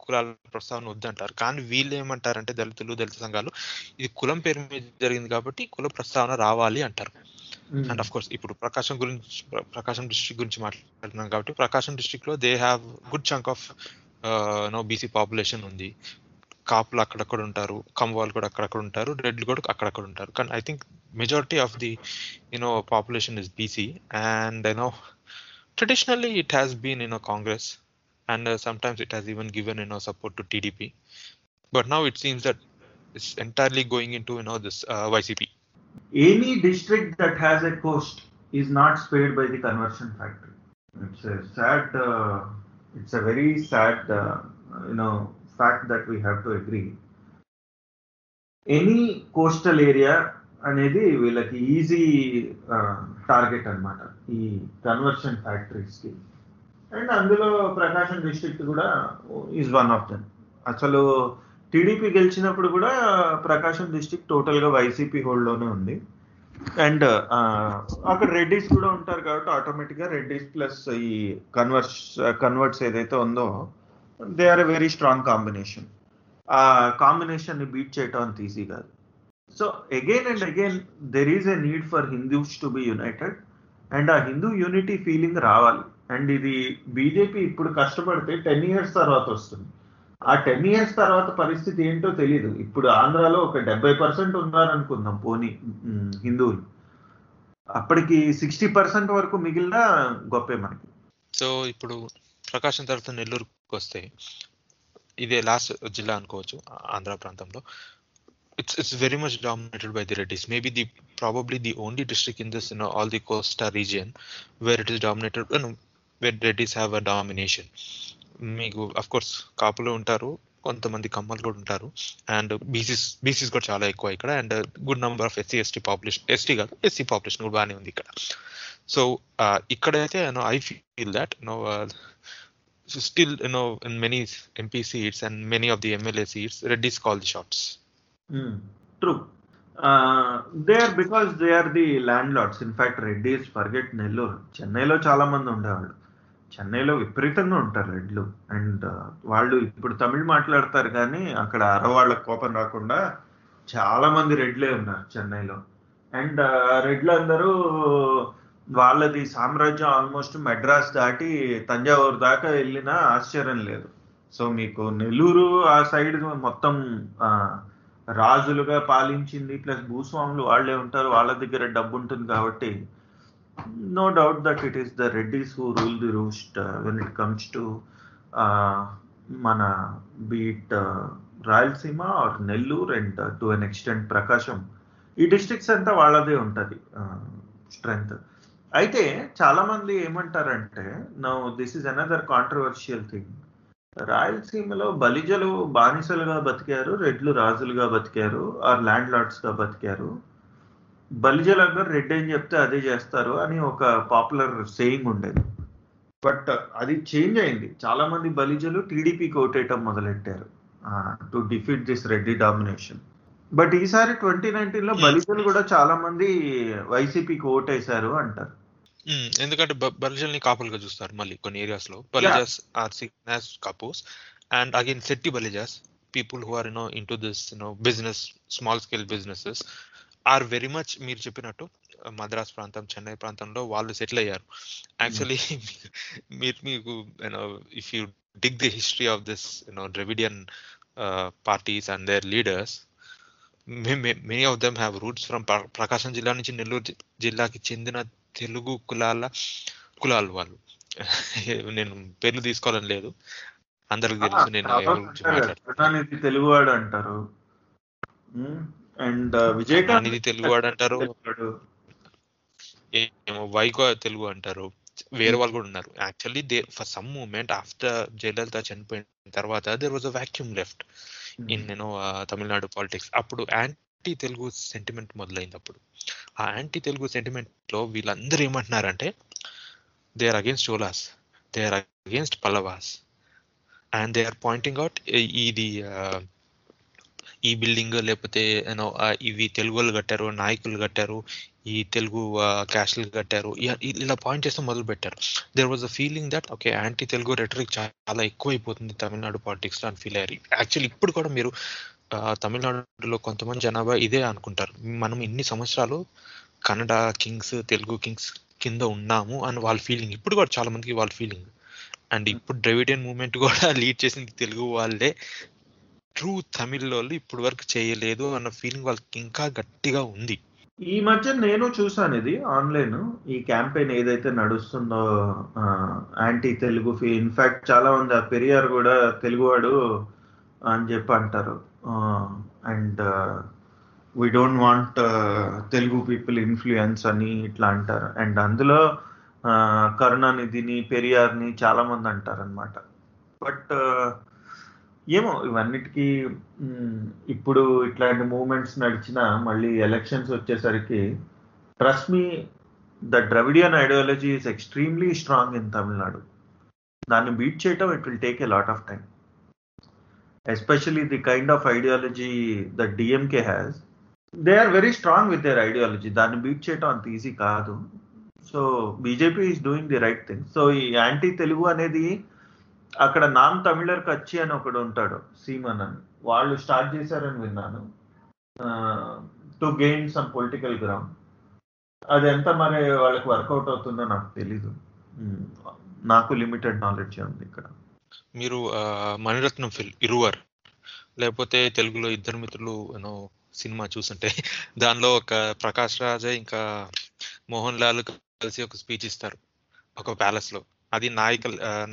Speaker 4: కులాల ప్రస్తావన వద్దంటారు కానీ వీళ్ళు ఏమంటారంటే దళితులు దళిత సంఘాలు ఇది కులం పేరు మీద జరిగింది కాబట్టి కుల ప్రస్తావన రావాలి అంటారు hmm. అండ్ అఫ్ కోర్స్ ఇప్పుడు ప్రకాశం గురించి ప్రకాశం డిస్ట్రిక్ట్ గురించి మాట్లాడుతున్నాం కాబట్టి ప్రకాశం డిస్ట్రిక్ట్ లో they have good chunk of no BC population ఉంది కాపులు అక్కడక్కడ ఉంటారు కమ్వాళ్ళు కూడా అక్కడక్కడ ఉంటారు రెడ్లు కూడా అక్కడక్కడ I కానీ I think majority of the you know population is BC and I know traditionally it has been in a congress and uh, sometimes it has even given you know support to tdp but now it seems that it's entirely going into you know this uh, ycp
Speaker 3: any district that has a coast is not spared by the conversion factor it's a sad uh, it's a very sad, uh, you know, fact that we have to agree. Any coastal area అనేది వీళ్ళకి easy target అనమాట ఈ conversion ఫ్యాక్టరీస్కి and అందులో Prakasam district కూడా is one of them అసలు TDP గెలిచినప్పుడు కూడా ప్రకాశం డిస్టిక్ టోటల్గా వైసీపీ హోల్డ్లోనే ఉంది అండ్ uh, అక్కడ రెడ్డిస్ కూడా ఉంటారు కాబట్టి ఆటోమేటిక్ గా రెడ్డిస్ ప్లస్ ఈ కన్వర్స్ కన్వర్ట్స్ uh, ఏదైతే ఉందో they are a very strong combination ఆ కాంబినేషన్ ని బీట్ చేయటం అంత ఈజీ కాదు so again and again there is a need for Hindus to be united and ఆ హిందూ యూనిటీ ఫీలింగ్ రావాలి అండ్ ఇది బీజేపీ ఇప్పుడు కష్టపడితే టెన్ ఇయర్స్ తర్వాత వస్తుంది ఆ టెన్ ఇయర్స్ తర్వాత పరిస్థితి ఏంటో తెలియదు ఇప్పుడు ఆంధ్రాలో ఒక డెబ్బై పర్సెంట్ ఉన్నారనుకుందాం పోనీ హిందువులు అప్పటికి సిక్స్టీ పర్సెంట్ వరకు మిగిలిన గొప్పే మనకి సో ఇప్పుడు ప్రకాశం తర్వాత నెల్లూరుకి వస్తే ఇదే లాస్ట్ జిల్లా అనుకోవచ్చు ఆంధ్ర ప్రాంతంలో it's it's very much dominated by the Reddys maybe the probably the only district in this all the coastal region where it is dominated where Reddys have a domination మీకు అఫ్ కోర్స్ కాపులు ఉంటారు కొంతమంది కమ్మలు కూడా ఉంటారు అండ్ బీసీస్ బీసీస్ కూడా చాలా ఎక్కువ ఇక్కడ and good number of SC ST population ST కాదు ఎస్సీ పాపులేషన్ కూడా బాగానే ఉంది ఇక్కడ సో ఇక్కడైతే no I feel that no still no in many MP seats and many of the MLA seats Reddys call the shots true they are because they are the landlords in fact Reddys forget Nellore చెన్నైలో చాలా మంది ఉండేవాళ్ళు చెన్నైలో విపరీతంగా ఉంటారు
Speaker 5: రెడ్లు and వాళ్ళు ఇప్పుడు తమిళ్ మాట్లాడతారు కానీ అక్కడ అరవాళ్ళకు కోపం రాకుండా చాలా మంది రెడ్లే ఉన్నారు చెన్నైలో అండ్ రెడ్లు అందరూ వాళ్ళది సామ్రాజ్యం ఆల్మోస్ట్ మెడ్రాస్ దాటి తంజావూరు దాకా వెళ్ళినా ఆశ్చర్యం లేదు సో మీకు నెల్లూరు ఆ సైడ్ మొత్తం రాజులుగా పాలించింది ప్లస్ భూస్వాములు వాళ్ళే ఉంటారు వాళ్ళ దగ్గర డబ్బు ఉంటుంది కాబట్టి no doubt that it is the Reddies who rule the roost uh, when it comes to uh, mana, be it uh, Rayalaseema or Nellore and to an extent Prakasam ఈ డిస్ట్రిక్ట్స్ అంతా వాళ్ళదే ఉంటుంది స్ట్రెంగ్త్ uh, అయితే చాలామంది ఏమంటారంటే no this is another controversial thing రాయలసీమలో బలిజలు బానిసలుగా బతికారు రెడ్లు రాజులుగా బతికారు ఆర్ ల్యాండ్ లార్డ్స్గా బతికారు బలిజలందరూ రెడ్ అని చెప్తే అదే చేస్తారు అని ఒక పాపులర్ సేయింగ్ ఉండేది బట్ అది చేంజ్ అయింది చాలా మంది బలిజలు టీడీపీకి ఓటేయటం మొదలెట్టారు to defeat this Reddy domination but ఈసారి ట్వంటీ నైన్టీన్ లో hmm. బలిజలు కూడా చాలా మంది వైసీపీకి
Speaker 6: ఓటేశారు అంటారు hmm. ఎందుకంటే బలిజల్ని కాపులుగా చూస్తారు మళ్ళీ కొన్ని ఏరియాస్ లో Balijas are seen as and again Setti Balijas people who are you know into this no business small scale businesses are very much మీరు చెప్పినట్టు మద్రాస్ ప్రాంతం చెన్నై ప్రాంతంలో వాళ్ళు సెటిల్ అయ్యారు యాక్చువల్లీ <laughs> మీరు మీకు you know if you dig the history of this you know know parties and their leaders many of them have roots from Prakasam జిల్లా నుంచి నెల్లూరు జిల్లాకి చెందిన తెలుగు కులాల కులాలు వాళ్ళు <laughs> నేను పేర్లు తీసుకోవాలని లేదు అందరికి
Speaker 5: తెలుసు నేను తెలుగువాడు అంటారు
Speaker 6: అండ్ విజయకాంత్ తెలుగు వాడు అంటారు ఏమో వైకో తెలుగు అంటారు వేరే వాళ్ళు కూడా ఉన్నారు actually they for some moment after Jayalalithaa చనిపోయిన తర్వాత there was a vacuum left in నేను తమిళనాడు పాలిటిక్స్ అప్పుడు యాంటీ తెలుగు సెంటిమెంట్ మొదలైంది అప్పుడు ఆ యాంటీ తెలుగు సెంటిమెంట్ లో వీళ్ళందరూ ఏమంటున్నారంటే they are against Cholas they are against Pallavas and they are pointing out ఇది ఈ బిల్డింగ్ లేకపోతే ఏమో ఇవి తెలుగు వాళ్ళు కట్టారు నాయకులు కట్టారు ఈ తెలుగు క్యాస్ట్లు కట్టారు ఇలా పాయింట్ చేస్తే మొదలు పెట్టారు there was a feeling that okay anti Telugu rhetoric చాలా ఎక్కువైపోతుంది తమిళనాడు పాలిటిక్స్ అని ఫీల్ అయ్యారు యాక్చువల్లీ ఇప్పుడు కూడా మీరు తమిళనాడులో కొంతమంది జనాభా ఇదే అనుకుంటారు మనం ఇన్ని సంవత్సరాలు కన్నడ కింగ్స్ తెలుగు కింగ్స్ కింద ఉన్నాము అని వాళ్ళ ఫీలింగ్ ఇప్పుడు కూడా చాలా మందికి వాళ్ళ ఫీలింగ్ అండ్ ఇప్పుడు ద్రవిడియన్ మూమెంట్ కూడా లీడ్ <laughs> చేసింది తెలుగు వాళ్ళే ట్రూ తమిళ్ వాళ్ళు ఇప్పుడు వరకు చేయలేదు అన్న ఫీలింగ్ వాళ్ళకి ఇంకా గట్టిగా
Speaker 5: ఉంది ఈ మధ్య నేను చూసాను ఇది ఆన్లైన్ ఈ క్యాంపెయిన్ ఏదైతే నడుస్తుందో యాంటీ తెలుగు ఫీ ఇన్ఫాక్ట్ చాలా మంది పెరియార్ కూడా తెలుగువాడు అని చెప్పి అంటారు and we don't want Telugu people influence అని ఇట్లా అంటారు అండ్ అందులో కరుణానిధిని పెరియార్ని చాలా మంది అంటారనమాట బట్ ఏమో ఇవన్నిటికీ ఇప్పుడు ఇట్లాంటి మూమెంట్స్ నడిచినా మళ్ళీ ఎలక్షన్స్ వచ్చేసరికి trust me the Dravidian ideology is extremely strong in Tamil Nadu దాన్ని బీట్ చేయటం it will take a lot of time especially the kind of ideology the DMK has they are very strong with their ideology దాన్ని beat చేయటం అంత easy కాదు so BJP is doing the right thing so ఈ anti Telugu అనేది అక్కడ non Tamilar కచ్చి అని ఒకడు ఉంటాడు సీమన్ అని వాళ్ళు స్టార్ట్ చేశారని విన్నాను to gain some political ground అది ఎంత మరి వాళ్ళకి వర్కౌట్ అవుతుందో నాకు తెలీదు నాకు లిమిటెడ్ నాలెడ్జ్ ఉంది ఇక్కడ
Speaker 6: మీరు మణిరత్నం ఫిల్ ఇరువర్ లేకపోతే తెలుగులో ఇద్దరు మిత్రులు ఏమో సినిమా చూసుంటే దానిలో ఒక ప్రకాష్ రాజే ఇంకా మోహన్ లాల్ కలిసి ఒక స్పీచ్ ఇస్తారు ఒక ప్యాలెస్ లో అది నాయక్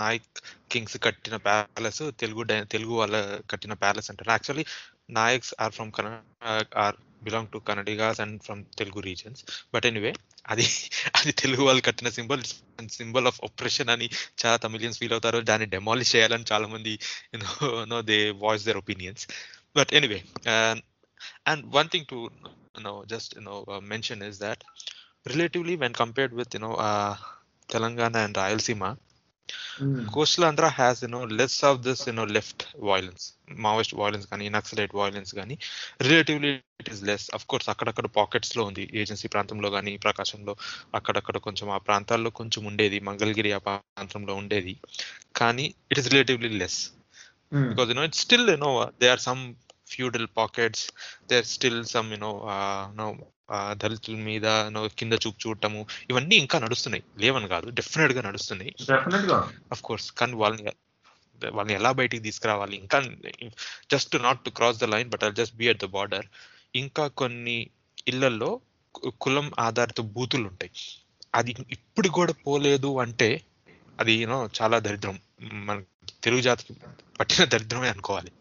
Speaker 6: నాయక్ కింగ్స్ కట్టిన ప్యాలెస్ తెలుగు తెలుగు వాళ్ళ కట్టిన ప్యాలెస్ అంటారు యాక్చువల్లీ నాయక్స్ ఆర్ ఫ్రమ్ కన are belong to Kannadigas and from Telugu regions but anyway అది అది తెలుగు వాళ్ళు కట్టిన సింబల్ సింబల్ ఆఫ్ ఆపరేషన్ అని చాలా తమిళియన్స్ ఫీల్ అవుతారు దాన్ని డెమాలిష్ చేయాలని చాలా మంది no they voice their opinions but anyway and one thing to know just no mention is that relatively when compared with you know Telangana and Rayalaseema coastal Andhra has you know less of this you know left violence Maoist violence కానీ Naxalite violence కానీ relatively it is less of course అక్కడక్కడ pockets లో ఉంది agency ప్రాంతంలో కానీ ప్రకాశంలో అక్కడక్కడ కొంచెం ఆ ప్రాంతాల్లో కొంచెం ఉండేది మంగళగిరి ఆ ప్రాంతంలో ఉండేది కానీ it is relatively less because you know it still you know they are some feudal pockets they are still some know no దళితుల మీద కింద చూపు చూడటము ఇవన్నీ ఇంకా నడుస్తున్నాయి లేవని కాదు డెఫినెట్ గా
Speaker 5: నడుస్తున్నాయి
Speaker 6: అఫ్ కోర్స్ కానీ వాళ్ళని వాళ్ళని ఎలా బయటికి తీసుకురావాలి ఇంకా just not to cross the line but I just be at the border ఇంకా కొన్ని ఇళ్లలో కులం ఆధారిత బూతులు ఉంటాయి అది ఇప్పుడు కూడా పోలేదు అంటే అది యూనో చాలా దరిద్రం మన తెలుగు జాతికి పట్టిన దరిద్రమే అనుకోవాలి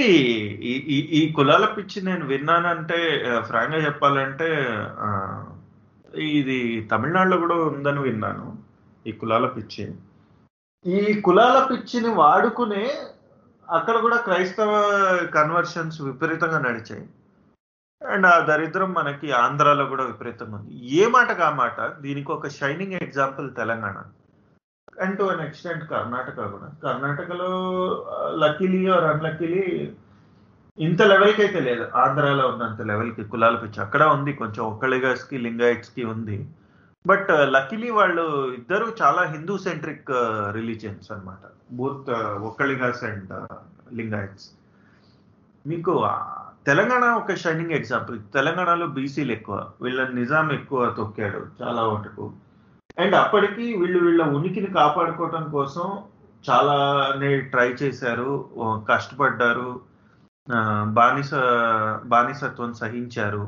Speaker 5: ఈ ఈ కులాల పిచ్చి నేను విన్నానంటే గా చెప్పాలంటే ఇది తమిళనాడులో కూడా ఉందని విన్నాను ఈ కులాల పిచ్చి ఈ కులాల పిచ్చిని వాడుకునే అక్కడ కూడా క్రైస్తవ కన్వర్షన్స్ విపరీతంగా నడిచాయి అండ్ ఆ దరిద్రం మనకి ఆంధ్రాలో కూడా విపరీతంగా ఉంది ఏ మాట కా మాట దీనికి ఒక shining example Telangana and to an extent Karnataka కూడా కర్ణాటకలో లక్కీలీ ఆర్ అన్లక్కీలీ ఇంత లెవెల్కి అయితే లేదు ఆంధ్రాలో ఉన్నంత లెవెల్కి కులాల పిచ్చి అక్కడ ఉంది కొంచెం ఒక్కళ్ళిగాస్కి కి ఉంది బట్ లక్కీలీ uh, వాళ్ళు ఇద్దరు చాలా హిందూ సెంట్రిక్ రిలీజియన్స్ uh, అనమాట both uh, Vokkaligas and Lingayats మీకు తెలంగాణ ఒక షైనింగ్ ఎగ్జాంపుల్ తెలంగాణలో బీసీలు ఎక్కువ వీళ్ళ నిజాం ఎక్కువ తొక్కాడు చాలా వాటికు అండ్ అప్పటికి వీళ్ళు వీళ్ళ ఉనికిని కాపాడుకోవటం కోసం చాలానే ట్రై చేశారు కష్టపడ్డారు బానిస బానిసత్వం సహించారు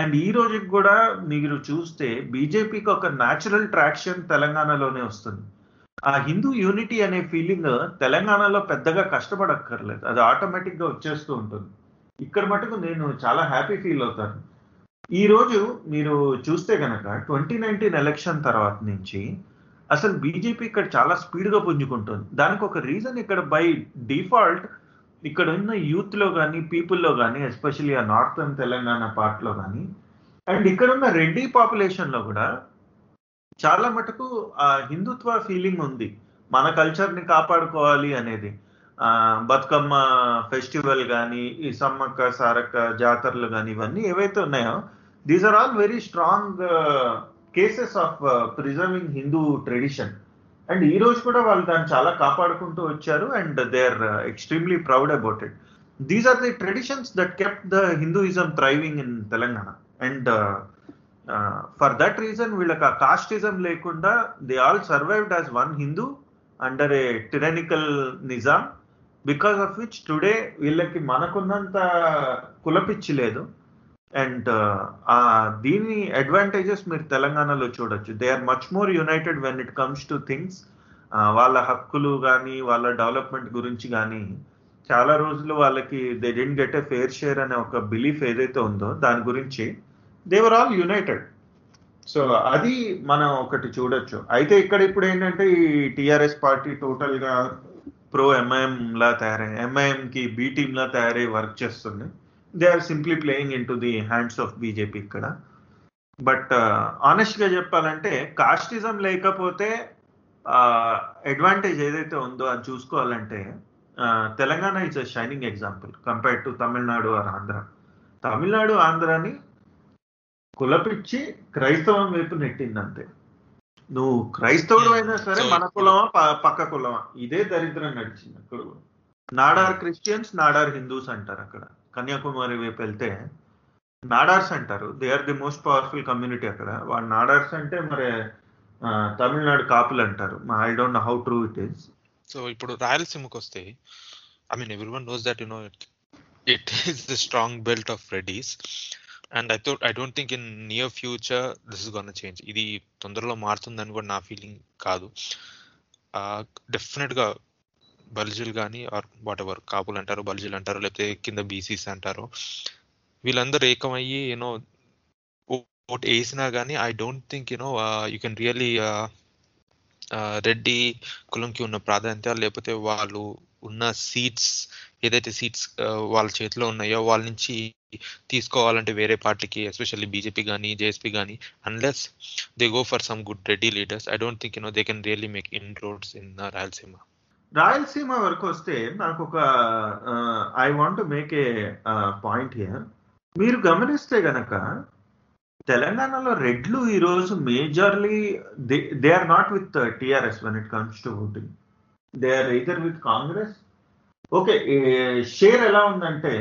Speaker 5: అండ్ ఈ రోజుకి కూడా మీరు చూస్తే బీజేపీకి ఒక న్యాచురల్ ట్రాక్షన్ తెలంగాణలోనే వస్తుంది ఆ హిందూ యూనిటీ అనే ఫీలింగ్ తెలంగాణలో పెద్దగా కష్టపడక్కర్లేదు అది ఆటోమేటిక్గా వచ్చేస్తూ ఉంటుంది ఇక్కడ మటుకు నేను చాలా హ్యాపీ ఫీల్ అవుతాను ఈరోజు మీరు చూస్తే కనుక ట్వంటీ నైన్టీన్ ఎలక్షన్ తర్వాత నుంచి అసలు బీజేపీ ఇక్కడ చాలా స్పీడ్గా పుంజుకుంటుంది దానికి ఒక రీజన్ ఇక్కడ బై డిఫాల్ట్ ఇక్కడ ఉన్న యూత్లో కానీ పీపుల్లో కానీ ఎస్పెషలీ ఆ నార్త్ అండ్ తెలంగాణ పార్ట్లో కానీ అండ్ ఇక్కడ ఉన్న రెడ్డి పాపులేషన్లో కూడా చాలా మటుకు ఆ హిందుత్వ ఫీలింగ్ ఉంది మన కల్చర్ని కాపాడుకోవాలి అనేది బతుకమ్మ ఫెస్టివల్ కానీ ఈ సమ్మక్క సారక్క జాతరలు కానీ ఇవన్నీ ఏవైతే ఉన్నాయో these are all very strong cases of preserving Hindu tradition and ఈ రోజు కూడా వాళ్ళు దాన్ని చాలా కాపాడుకుంటూ వచ్చారు and they are extremely proud about it these are the traditions that kept the Hinduism thriving in Telangana and for that reason వీళ్ళకి ఆ కాస్టిజం లేకుండా they all survived as one Hindu under a tyrannical Nizam because of which today వీళ్ళకి మనకున్నంత కులపిచ్చి లేదు and uh, దీని advantages మీరు తెలంగాణలో చూడొచ్చు they are much more united when it comes to things వాళ్ళ హక్కులు కానీ వాళ్ళ డెవలప్మెంట్ గురించి కానీ చాలా రోజులు వాళ్ళకి they dent get a fair share అనే ఒక బిలీఫ్ ఏదైతే ఉందో దాని గురించి దేవర్ ఆల్ యునైటెడ్ సో అది మనం ఒకటి చూడొచ్చు అయితే ఇక్కడ ఇప్పుడు ఏంటంటే ఈ టిఆర్ఎస్ పార్టీ టోటల్గా ప్రో ఎంఐఎం ఎంఐఎంలా తయారయ్యాయి ఎంఐఎంకి బి లా తయారై వర్క్ చేస్తుంది they are simply playing in to the hands of BJP ఇక్కడ బట్ uh, గా చెప్పాలంటే కాస్టిజం లేకపోతే అడ్వాంటేజ్ ఏదైతే ఉందో అది చూసుకోవాలంటే Telangana is a shining example compare to Tamil Nadu or Andhra Tamil Nadu ఆంధ్రాని కులపిచ్చి క్రైస్తవం వైపు నెట్టింది అంతే నువ్వు క్రైస్తవుడు అయినా సరే మన కులమా పక్క కులమా ఇదే దరిద్రం నడిచింది అక్కడ కూడా నాడార్ క్రిస్టియన్స్ నాడార్ హిందూస్ అంటారు అక్కడ కన్యాకుమారి వైపు వెళ్తే నాడార్స్ అంటారు they are the most powerful community అక్కడ వాళ్ళు నాడార్స్ అంటే మరి తమిళనాడు కాపులు అంటారు I don't know how true
Speaker 6: it is so ఇప్పుడు రాయలసీమకు వస్తే I mean every one knows that you know it it is the strong belt of Reddys and I thought I don't think in near future this is gonna change ఇది తొందరలో మారుతుందని కూడా నా feeling కాదు డెఫినెట్గా బల్జులు కానీ ఆర్ వాట్ ఎవర్ కాపులు అంటారు బల్జులు అంటారు లేకపోతే కింద బీసీస్ అంటారు వీళ్ళందరూ ఏకమయ్యి యూనో ఓట్ వేసినా కానీ I don't think you know you can really Reddy కులంకి ఉన్న ప్రాధాన్యత లేకపోతే వాళ్ళు ఉన్న సీట్స్ ఏదైతే సీట్స్ వాళ్ళ చేతిలో ఉన్నాయో వాళ్ళ నుంచి తీసుకోవాలంటే వేరే పార్టీకి ఎస్పెషల్లీ బీజేపీ కానీ జేఎస్పీ కానీ unless they go for some good Reddy leaders I don't think no they can really make inroads
Speaker 5: in Rayalaseema Rayalaseema వరకు వస్తే నాకు ఒక I want make a point here మీరు గమనిస్తే గనక తెలంగాణలో రెడ్లు ఈరోజు majorly they they are not with TRS one it comes to voting they are either with Congress okay share ఎలా ఉందంటే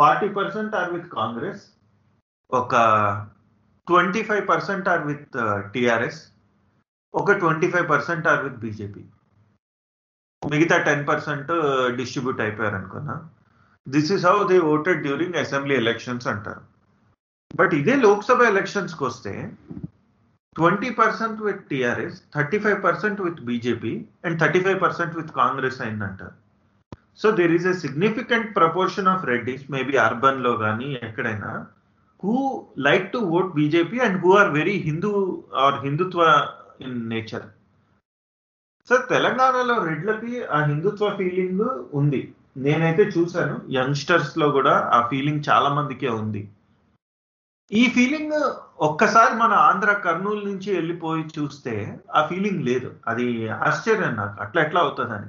Speaker 5: forty percent are with Congress ఒక twenty five percent are with TRS ఒక twenty five percent are with BJP మిగతా ten percent distribute అయిపోయారు అనుకున్నా this is how they voted during assembly elections అంటారు but ఇదే లోక్సభ ఎలక్షన్స్కి వస్తే twenty percent with TRS thirty five percent with BJP and thirty five percent with Congress అయిందంటారు so there is a significant proportion of Reddys maybe urban లో కానీ ఎక్కడైనా who like to vote BJP and who are very Hindu are Hindutva in nature sir తెలంగాణలో రెడ్లకి ఆ హిందుత్వ feeling ఉంది నేనైతే చూశాను యంగ్స్టర్స్ లో కూడా ఆ ఫీలింగ్ చాలా మందికే ఉంది ఈ ఫీలింగ్ ఒక్కసారి మన ఆంధ్ర కర్నూలు నుంచి వెళ్ళిపోయి చూస్తే ఆ ఫీలింగ్ లేదు అది ఆశ్చర్యం నాకు అట్లా ఎట్లా అవుతుందని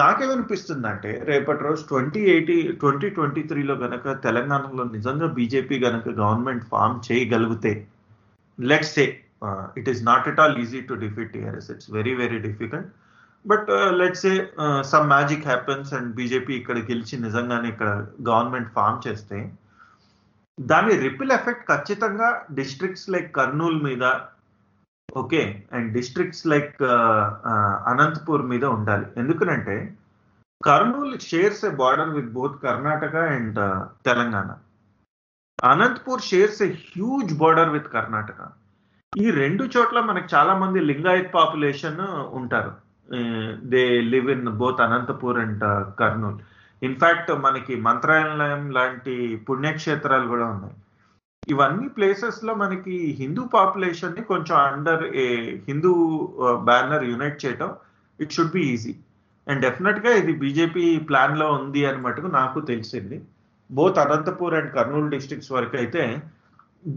Speaker 5: నాకేమనిపిస్తుందంటే రేపటి రోజు ట్వంటీ ఎయిటీ ట్వంటీ ట్వంటీ త్రీలో కనుక తెలంగాణలో నిజంగా బీజేపీ కనుక గవర్నమెంట్ ఫామ్ చేయగలిగితే let's say it is not at all easy to defeat TRS it's very very difficult but let's say some magic happens and BJP ఇక్కడ గెలిచి నిజంగానే ఇక్కడ గవర్నమెంట్ ఫామ్ చేస్తే దాని రిపిల్ ఎఫెక్ట్ ఖచ్చితంగా డిస్ట్రిక్ట్స్ లైక్ కర్నూలు మీద okay and districts like Anantapur మీద ఉండాలి ఎందుకనంటే Kurnool shares a border with both Karnataka and Telangana Anantapur shares a huge border with Karnataka ఈ రెండు చోట్ల మనకు చాలా మంది లింగాయత్ పాపులేషన్ ఉంటారు they live in both Anantapur and Kurnool in fact మనకి మంత్రాలయం లాంటి పుణ్యక్షేత్రాలు కూడా ఉన్నాయి ఇవన్నీ ప్లేసెస్ లో మనకి హిందూ పాపులేషన్ ని కొంచెం under a Hindu banner unite చేయటం it should be easy and definite గా ఇది బీజేపీ ప్లాన్ లో ఉంది అని మటుకు నాకు తెలిసింది both Anantapur and Kurnool districts వరకు అయితే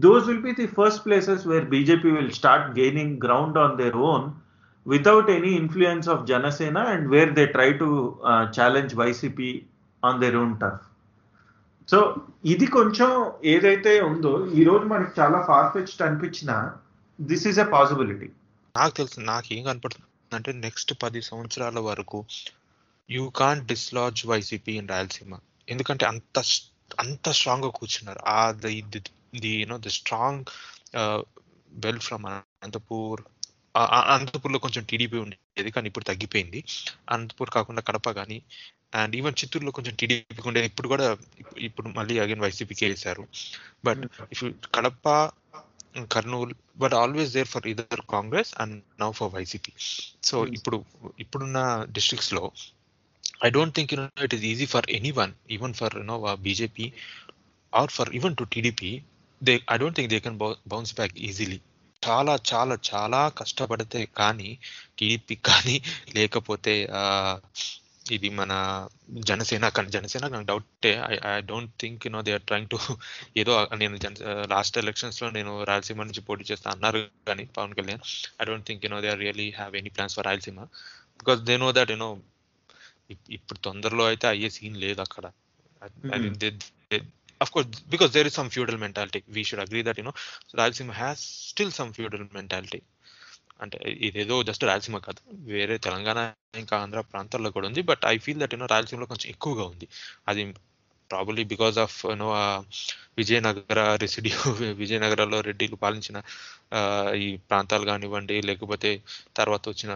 Speaker 5: those will be the first places where BJP will start gaining ground on their own without any influence of Janasena and where they try to challenge YCP on their own turf so ఇది కొంచెం ఏదైతే ఉందో ఈ రోజు మనకి చాలా far fetched అనిపించిన this is a possibility నాకు తెలుసు
Speaker 6: నాకు ఏం కనపడుతుంది అంటే నెక్స్ట్ పది సంవత్సరాల వరకు you can dislodge YCP in Rayalaseema ఎందుకంటే అంత అంత స్ట్రాంగ్ గా కూర్చున్నారు ఆ the the you know the strong well from Anantapur Anantapur లో కొంచెం టీడీపీ ఉండేది కానీ ఇప్పుడు తగ్గిపోయింది అనంతపూర్ కాకుండా కడప కానీ అండ్ ఈవెన్ చిత్తూరులో కొంచెం టీడీపీకి ఉండేది ఇప్పుడు కూడా ఇప్పుడు మళ్ళీ అగైన్ వైసీపీకి వేశారు but if Kadapa Kurnool but always there for either Congress and now for YCP so hmm. ఇప్పుడు ఇప్పుడున్న డిస్ట్రిక్ట్స్ లో I don't think no it is easy for any one even for you know BJP or for even to TDP they I don't think they can bounce back easily చాలా చాలా చాలా కష్టపడితే కానీ TDP కానీ లేకపోతే ఇది మన జనసేన జనసేన నాకు డౌటే I don't think no they are trying to ఏదో నేను జన లాస్ట్ ఎలక్షన్స్ లో నేను రాయలసీమ నుంచి పోటీ చేస్తా అన్నారు కానీ Pawan Kalyan I don't think no they are really have any plans for Rayalaseema because they know that you know ఇప్పుడు తొందరలో అయితే అయ్యే సీన్ లేదు అక్కడ of course because there is some feudal mentality we should agree that you know Rayalaseema has still some feudal mentality అంటే ఇదేదో just Rayalaseema కాదు వేరే తెలంగాణ ఇంకా ఆంధ్ర ప్రాంతాల్లో కూడా ఉంది but I feel that you know రాయలసీమలో కొంచెం ఎక్కువగా ఉంది అది probably because of you know Vijayanagara రెసిడియో <laughs> విజయనగరంలో రెడ్డిలు పాలించిన ఈ ప్రాంతాలు కానివ్వండి లేకపోతే తర్వాత వచ్చిన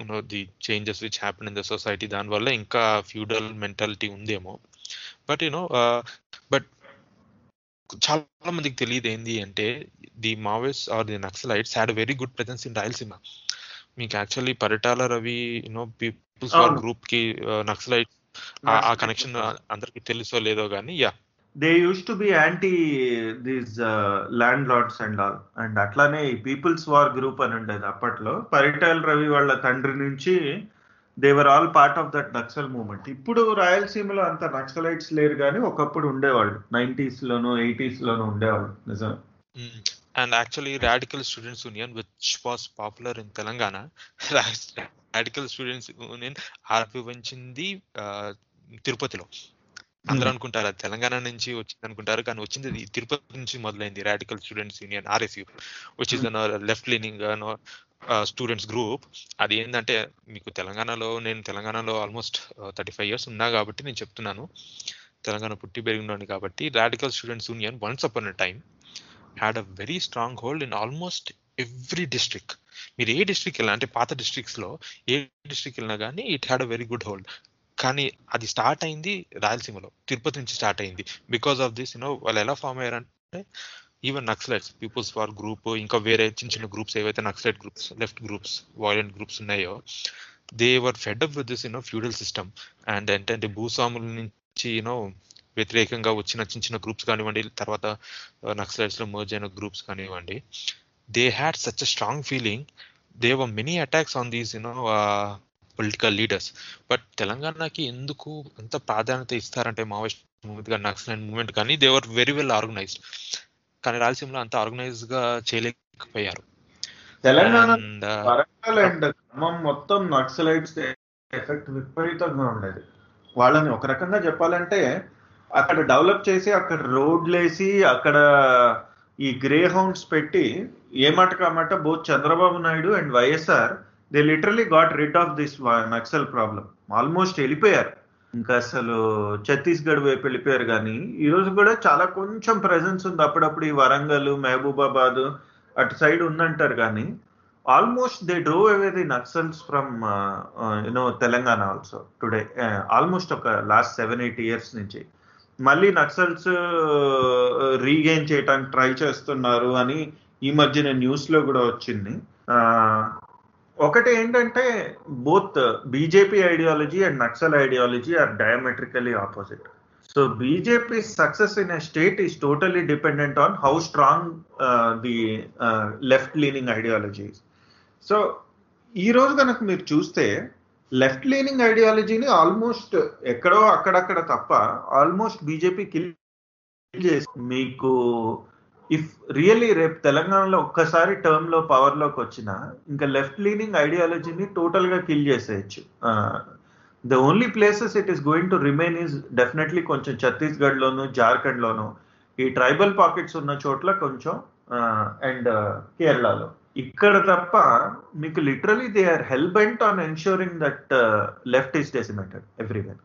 Speaker 6: you know the changes which happen in the society దానివల్ల ఇంకా ఫ్యూడల్ మెంటాలిటీ ఉందేమో బట్ యూనో బట్ చాలా మందికి తెలియదు ఏంది అంటే the Maoists or the Naxalites had very good presence in Rayalaseema మీకు actually Paritala Ravi you know peoples group కి uh, నక్సలైట్ ఆ కనెక్షన్ అందరికి తెలుసో లేదో కానీ yeah
Speaker 5: they use to be anti these landlords and all and అట్లానే పీపుల్స్ వార్ గ్రూప్ అని ఉండేది అప్పట్లో పరిటాల రవి వాళ్ళ తండ్రి నుంచి they were all part of that Naxal movement ఇప్పుడు రాయలసీమలో అంత నక్సలైట్స్ లేరు కానీ ఒకప్పుడు ఉండేవాళ్ళు నైన్టీస్ లోను ఎయిటీస్
Speaker 6: లోను ఉండేవాళ్ళు నిజం and actually radical students union which was popular in Telangana radical students union ఆర్పించింది తిరుపతిలో అందరూ అనుకుంటారు అది తెలంగాణ నుంచి వచ్చింది అనుకుంటారు కానీ వచ్చింది తిరుపతి నుంచి మొదలైంది radical students union RSU which is an left leaning students group అది ఏంటంటే మీకు తెలంగాణలో నేను తెలంగాణలో ఆల్మోస్ట్ థర్టీ ఫైవ్ ఇయర్స్ ఉన్నా కాబట్టి నేను చెప్తున్నాను తెలంగాణ పుట్టి పెరిగినాను కాబట్టి radical students union once upon a time had a very strong hold in almost every district మీరు ఏ డిస్ట్రిక్ట్ వెళ్ళినా అంటే పాత లో ఏ డిస్ట్రిక్ట్ వెళ్ళినా కానీ it had a very good hold కానీ అది స్టార్ట్ అయింది రాయలసీమలో తిరుపతి నుంచి స్టార్ట్ అయింది బికాస్ ఆఫ్ దిస్ యూనో వాళ్ళు ఎలా ఫామ్ అయ్యారంటే even Naxalites peoples war group ఇంకా వేరే చిన్న చిన్న గ్రూప్స్ ఏవైతే naxalite groups left groups violent groups ఉన్నాయో they were fed up with this you know feudal system and ఏంటంటే భూస్వాముల నుంచి యూనో వ్యతిరేకంగా వచ్చిన చిన్న చిన్న గ్రూప్స్ కానివ్వండి తర్వాత uh, నక్సలైట్స్ లో మర్జ్ అయిన గ్రూప్స్ కానివ్వండి they had such a strong feeling they were many attacks on these you know political leaders but తెలంగాణకి ఎందుకు అంత ప్రాధాన్యత ఇస్తారంటే మావోయిస్ట్ మూవ్మెంట్ కానీ నక్సలైన్ మూవ్మెంట్ కానీ దేవర్ వెరీ వెల్ ఆర్గనైజ్డ్ కానీ రాయలసీమలో అంత ఆర్గనైజ్ గా చేయలేకపోయారు తెలంగాణ uh, మొత్తం నక్సలైట్స్ ఎఫెక్ట్ విపరీతంగా
Speaker 5: ఉండేది వాళ్ళని ఒక రకంగా చెప్పాలంటే అక్కడ డెవలప్ చేసి అక్కడ రోడ్లేసి అక్కడ ఈ గ్రే హౌండ్స్ పెట్టి ఏ కామట both Chandrababu Naidu and YSR they literally got rid of this Naxal problem almost వెళ్ళిపోయారు ఇంకా అసలు ఛత్తీస్గఢ్ వైపు వెళ్ళిపోయారు కానీ ఈరోజు కూడా చాలా కొంచెం ప్రెజెన్స్ ఉంది అప్పుడప్పుడు ఈ వరంగల్ మహబూబాబాద్ అటు సైడ్ ఉందంటారు కానీ almost they drew away the Naxals from you know Telangana also today almost ఒక లాస్ట్ సెవెన్ ఎయిట్ ఇయర్స్ నుంచి మళ్ళీ నక్సల్స్ రీగెయిన్ చేయడానికి ట్రై చేస్తున్నారు అని ఈ మధ్యన న్యూస్లో కూడా వచ్చింది uh, ఒకటి ఏంటంటే both BJP ideology and Naxal ideology are diametrically opposite so BJP success in a state is totally dependent on how strong the left leaning ideology so ఈ రోజు కనుక మీరు చూస్తే లెఫ్ట్ లీనింగ్ ఐడియాలజీని ఆల్మోస్ట్ ఎక్కడో అక్కడక్కడ తప్ప ఆల్మోస్ట్ బీజేపీ కిల్ చేసి మీకు ఇఫ్ రియల్లీ రేపు తెలంగాణలో ఒక్కసారి టర్మ్ లో పవర్ లోకి వచ్చిన ఇంకా లెఫ్ట్ లీనింగ్ ఐడియాలజీని టోటల్ గా కిల్ చేసేయచ్చు the only places it is going to remain is definitely కొంచెం ఛత్తీస్గఢ్ లోను జార్ఖండ్ లోను ఈ ట్రైబల్ పాకెట్స్ ఉన్న చోట్ల కొంచెం అండ్ కేరళలో ఇక్కడ తప్ప మీకు literally they are hellbent on ensuring that left is decimated everywhere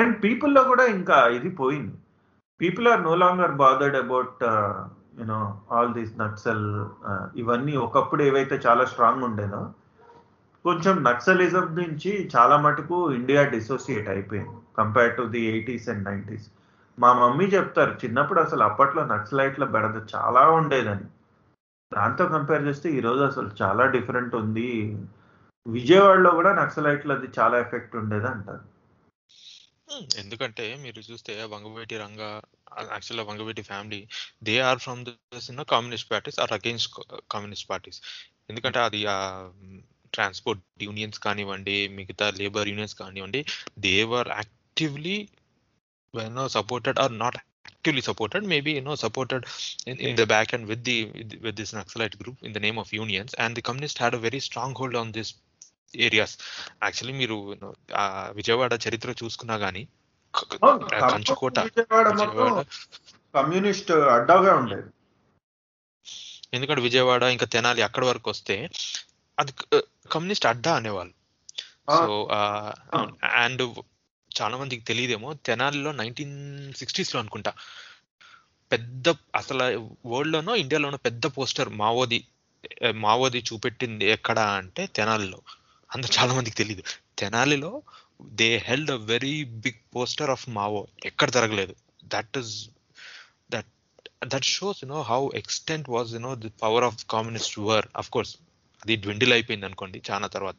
Speaker 5: and పీపుల్లో కూడా ఇంకా ఇది పోయింది people are no longer bothered about you know all these Naxal ఇవన్నీ ఒకప్పుడు ఏవైతే చాలా స్ట్రాంగ్ ఉండేదో కొంచెం నక్సలిజం నుంచి చాలా మటుకు ఇండియా డిసోసియేట్ అయిపోయింది compare to the eighties and nineties మా మమ్మీ చెప్తారు చిన్నప్పుడు అసలు అప్పట్లో నక్సలైట్ల బెడద చాలా ఉండేదని దాంతో కంపేర్ చేస్తే ఈరోజు అసలు చాలా డిఫరెంట్ ఉంది విజయవాడలో కూడా అది చాలా ఎఫెక్ట్ ఉండేది అంటారు
Speaker 6: ఎందుకంటే మీరు చూస్తే Vangaveeti Ranga actual Vangaveeti family they are from then communist parties or against communist parties ఎందుకంటే అది ట్రాన్స్పోర్ట్ యూనియన్స్ కానివ్వండి మిగతా లేబర్ యూనియన్స్ కానివ్వండి they were actively you know supported or not actively supported maybe you know supported in in the back and with the with this naxalite group in the name of unions and the communist had a very strong hold on this areas actually మీరు విజయవాడ చరిత్ర చూసుకున్నా కానీ కంచుకోట communist అడ్డాగా ఉండేది ఎందుకంటే విజయవాడ ఇంకా తెనాలి అక్కడ వరకు వస్తే అది కమ్యూనిస్ట్ అడ్డా అనేవాళ్ళు సో అండ్ చాలా మందికి తెలియదేమో తెనాలిలో నైన్టీన్ సిక్స్టీస్ లో అనుకుంటా పెద్ద అసలు వరల్డ్ లోనో ఇండియాలోనో పెద్ద పోస్టర్ మావోది మావోది చూపెట్టింది ఎక్కడ అంటే తెనాలిలో అంత చాలా మందికి తెలియదు తెనాలిలో they held a very big poster of Mao ఎక్కడ జరగలేదు that is that that shows you know how extent was you know the power of communist were of course అది dwindle అయిపోయింది అనుకోండి చాలా తర్వాత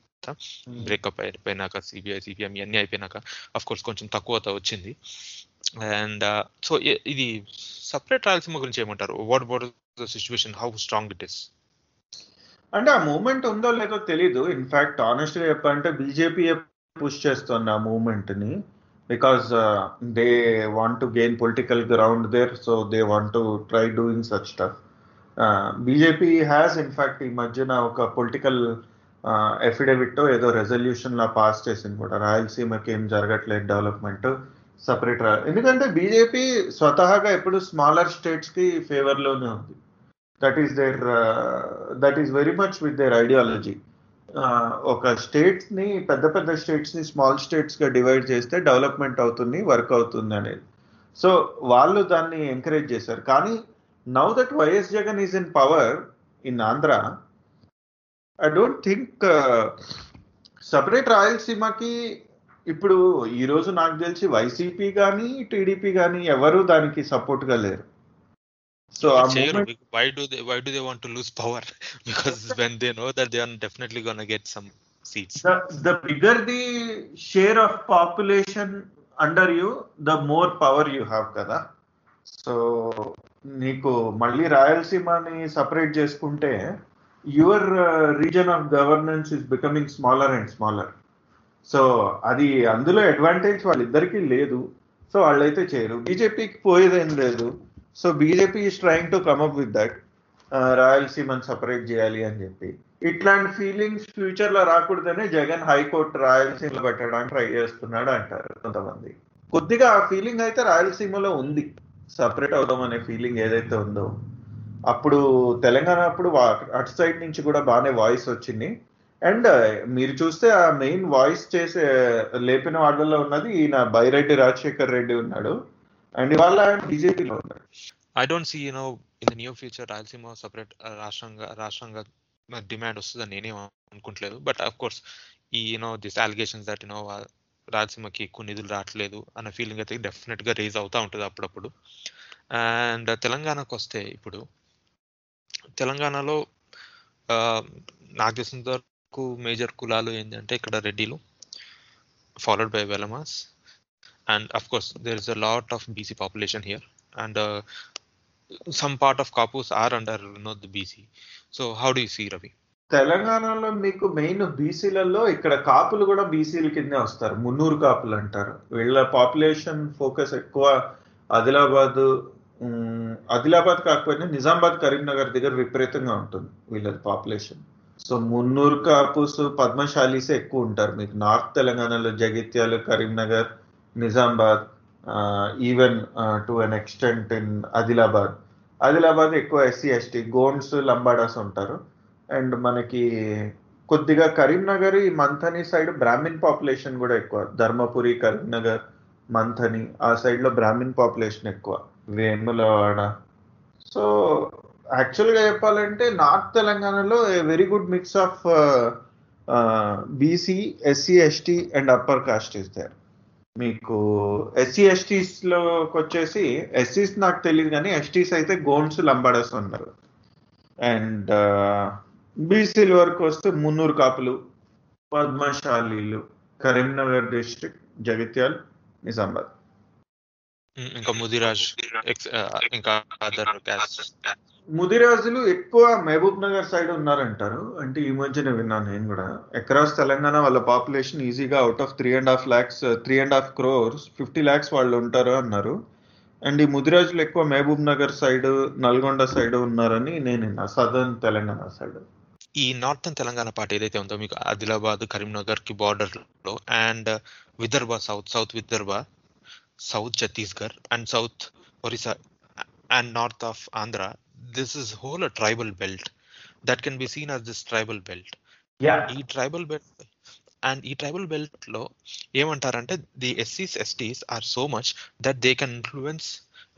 Speaker 6: బ్రేకప్ hmm. అయిపోయినాక సిబిఐ సిపిఎం ఇవన్నీ అయిపోయినాక అఫ్ కోర్స్ కొంచెం తక్కువ వచ్చింది అండ్ సో uh, ఇది సపరేట్ రాయలసీమ గురించి ఏమంటారు what what the situation how strong
Speaker 5: it is అంటే ఆ మూమెంట్ ఉందో లేదో తెలీదు ఇన్ఫాక్ట్ ఆనెస్ట్ గా చెప్పాలంటే బీజేపీ పుష్ చేస్తున్న మూమెంట్ని because they want to gain political ground there so they want to try doing such stuff BJP has in fact ఈ మధ్యన ఒక పొలిటికల్ ఎఫిడవిట్ uh, ఏదో రెజల్యూషన్ లా పాస్ చేసింది కూడా రాయలసీమకి ఏం జరగట్లేదు డెవలప్మెంట్ సపరేట్ ఎందుకంటే బీజేపీ స్వతహాగా ఎప్పుడు స్మాలర్ స్టేట్స్ కి ఫేవర్ లోనే ఉంది that is there that is very much with their ideology ఒక స్టేట్స్ ని పెద్ద పెద్ద స్టేట్స్ ని స్మాల్ స్టేట్స్ గా డివైడ్ చేస్తే డెవలప్మెంట్ అవుతుంది వర్క్ అవుతుంది అనేది సో వాళ్ళు దాన్ని ఎంకరేజ్ చేశారు కానీ now that YS Jagan is in power in Andhra I don't think separate రాయలసీమకి ఇప్పుడు ఈరోజు నాకు తెలిసి వైసీపీ కానీ టీడీపీ కానీ ఎవరు దానికి సపోర్ట్గా లేరు So చేయరు why do they why do they want to lose power because when they know that they are definitely gonna get some seats the bigger the share of population under you the more power you have కదా so నీకు మళ్ళీ రాయలసీమని separate చేసుకుంటే your region of governance is becoming smaller and smaller so అది అందులో advantage వాళ్ళిద్దరికీ లేదు so వాళ్ళైతే చేయరు బీజేపీకి పోయేదేం లేదు so BJP is trying to come up with that రాయలసీమను సపరేట్ చేయాలి అని చెప్పి ఇట్లాంటి ఫీలింగ్స్ ఫ్యూచర్ లో రాకూడదనే జగన్ హైకోర్టు రాయలసీమలో పెట్టడానికి ట్రై చేస్తున్నాడు అంటారు కొంతమంది కొద్దిగా ఆ ఫీలింగ్ అయితే రాయలసీమలో ఉంది సపరేట్ అవుదాం అనే ఫీలింగ్ ఏదైతే ఉందో అప్పుడు తెలంగాణ అప్పుడు అటు సైడ్ నుంచి కూడా బాగానే వాయిస్ వచ్చింది అండ్ uh, మీరు చూస్తే ఆ మెయిన్ వాయిస్ చేసే లేపిన వాళ్ళలో ఉన్నది ఈయన బైరెడ్డి రాజశేఖర్ రెడ్డి ఉన్నాడు అండ్ ఇవాళ బీజేపీలో ఉన్నారు
Speaker 6: I don't see no in the new future Rayalaseema separate రాష్ట్రంగా రాష్ట్రంగా డిమాండ్ వస్తుందని నేనేం అనుకుంటలేదు బట్ అఫ్ కోర్స్ ఈ you know this allegations that you know రాయలసీమకి ఎక్కువ నిధులు రావట్లేదు అన్న ఫీలింగ్ అయితే డెఫినెట్ గా రేజ్ అవుతూ ఉంటుంది అప్పుడప్పుడు అండ్ తెలంగాణకు వస్తే ఇప్పుడు తెలంగాణలో uh, నాకు తెలిసినంత వరకు మేజర్ కులాలు ఏంటంటే ఇక్కడ రెడ్డిలు followed by Velamas and of course there is a lot of BC population here and uh, some part of Kapus are under you know, the BC. So how do you see Ravi?
Speaker 5: తెలంగాణలో మీకు main బీసీలలో ఇక్కడ కాపులు కూడా బీసీల కిందే వస్తారు మున్నూరు కాపులు అంటారు వీళ్ళ పాపులేషన్ ఫోకస్ ఎక్కువ ఆదిలాబాద్ ఆదిలాబాద్ కాకపోయినా నిజామాబాద్ కరీంనగర్ దగ్గర విపరీతంగా ఉంటుంది వీళ్ళ పాపులేషన్ సో మున్నూరు కాపుస్ పద్మశాలీసే ఎక్కువ ఉంటారు మీకు నార్త్ తెలంగాణలో Jagtial Karimnagar Nizamabad even to an extent in Adilabad Adilabad ఎక్కువ ఎస్సీ ఎస్టీ గోండ్స్ లంబాడాస్ ఉంటారు అండ్ మనకి కొద్దిగా కరీంనగర్ ఈ మంథని సైడ్ బ్రాహ్మిన్ పాపులేషన్ కూడా ఎక్కువ ధర్మపురి కరీంనగర్ మంథని ఆ సైడ్లో బ్రాహ్మిన్ పాపులేషన్ ఎక్కువ వేములవాడ సో యాక్చువల్గా చెప్పాలంటే నార్త్ తెలంగాణలో a very good mix of BC SC ST and upper caste ఇస్తారు దేర్ మీకు ఎస్సీ ఎస్టీస్ e లోకి వచ్చేసి ఎస్సీస్ నాకు తెలియదు కానీ ఎస్టీస్ అయితే గోన్స్ లంబాడస్ ఉన్నారు అండ్ బీసీల వరకు వస్తే మున్నూరు కాపులు పద్మశాలీలు కరీంనగర్ డిస్ట్రిక్ట్ జగిత్యాల్
Speaker 6: నిజామాబాద్ ఇంకా ముదిరాజ్ ఇంకా అదర్ క్యాస్ట్
Speaker 5: ముదిరాజులు ఎక్కువ మహబూబ్ నగర్ సైడ్ ఉన్నారంటారు అంటే ఈ మధ్యనే విన్నాను నేను కూడా అక్రాస్ తెలంగాణ వాళ్ళ పాపులేషన్ ఈజీగా out of three and half lakhs three and half crores fifty lakhs వాళ్ళు ఉంటారు అన్నారు అండ్ ఈ ముదిరాజులు ఎక్కువ మహబూబ్ నగర్ సైడ్ నల్గొండ సైడ్ ఉన్నారని నేను విన్నా సదర్న్ తెలంగాణ సైడ్
Speaker 6: ఈ నార్థన్ తెలంగాణ పార్ట్ ఏదైతే ఉందో మీకు ఆదిలాబాద్ కరీంనగర్ కి బార్డర్ లో and uh, Vidarbha south south Vidarbha south Chhattisgarh and south Orissa and north of Andhra this is whole a tribal belt that can be seen as this tribal belt yeah e tribal belt and e tribal belt law ఏమంటారంటే the scs sts are so much that they can influence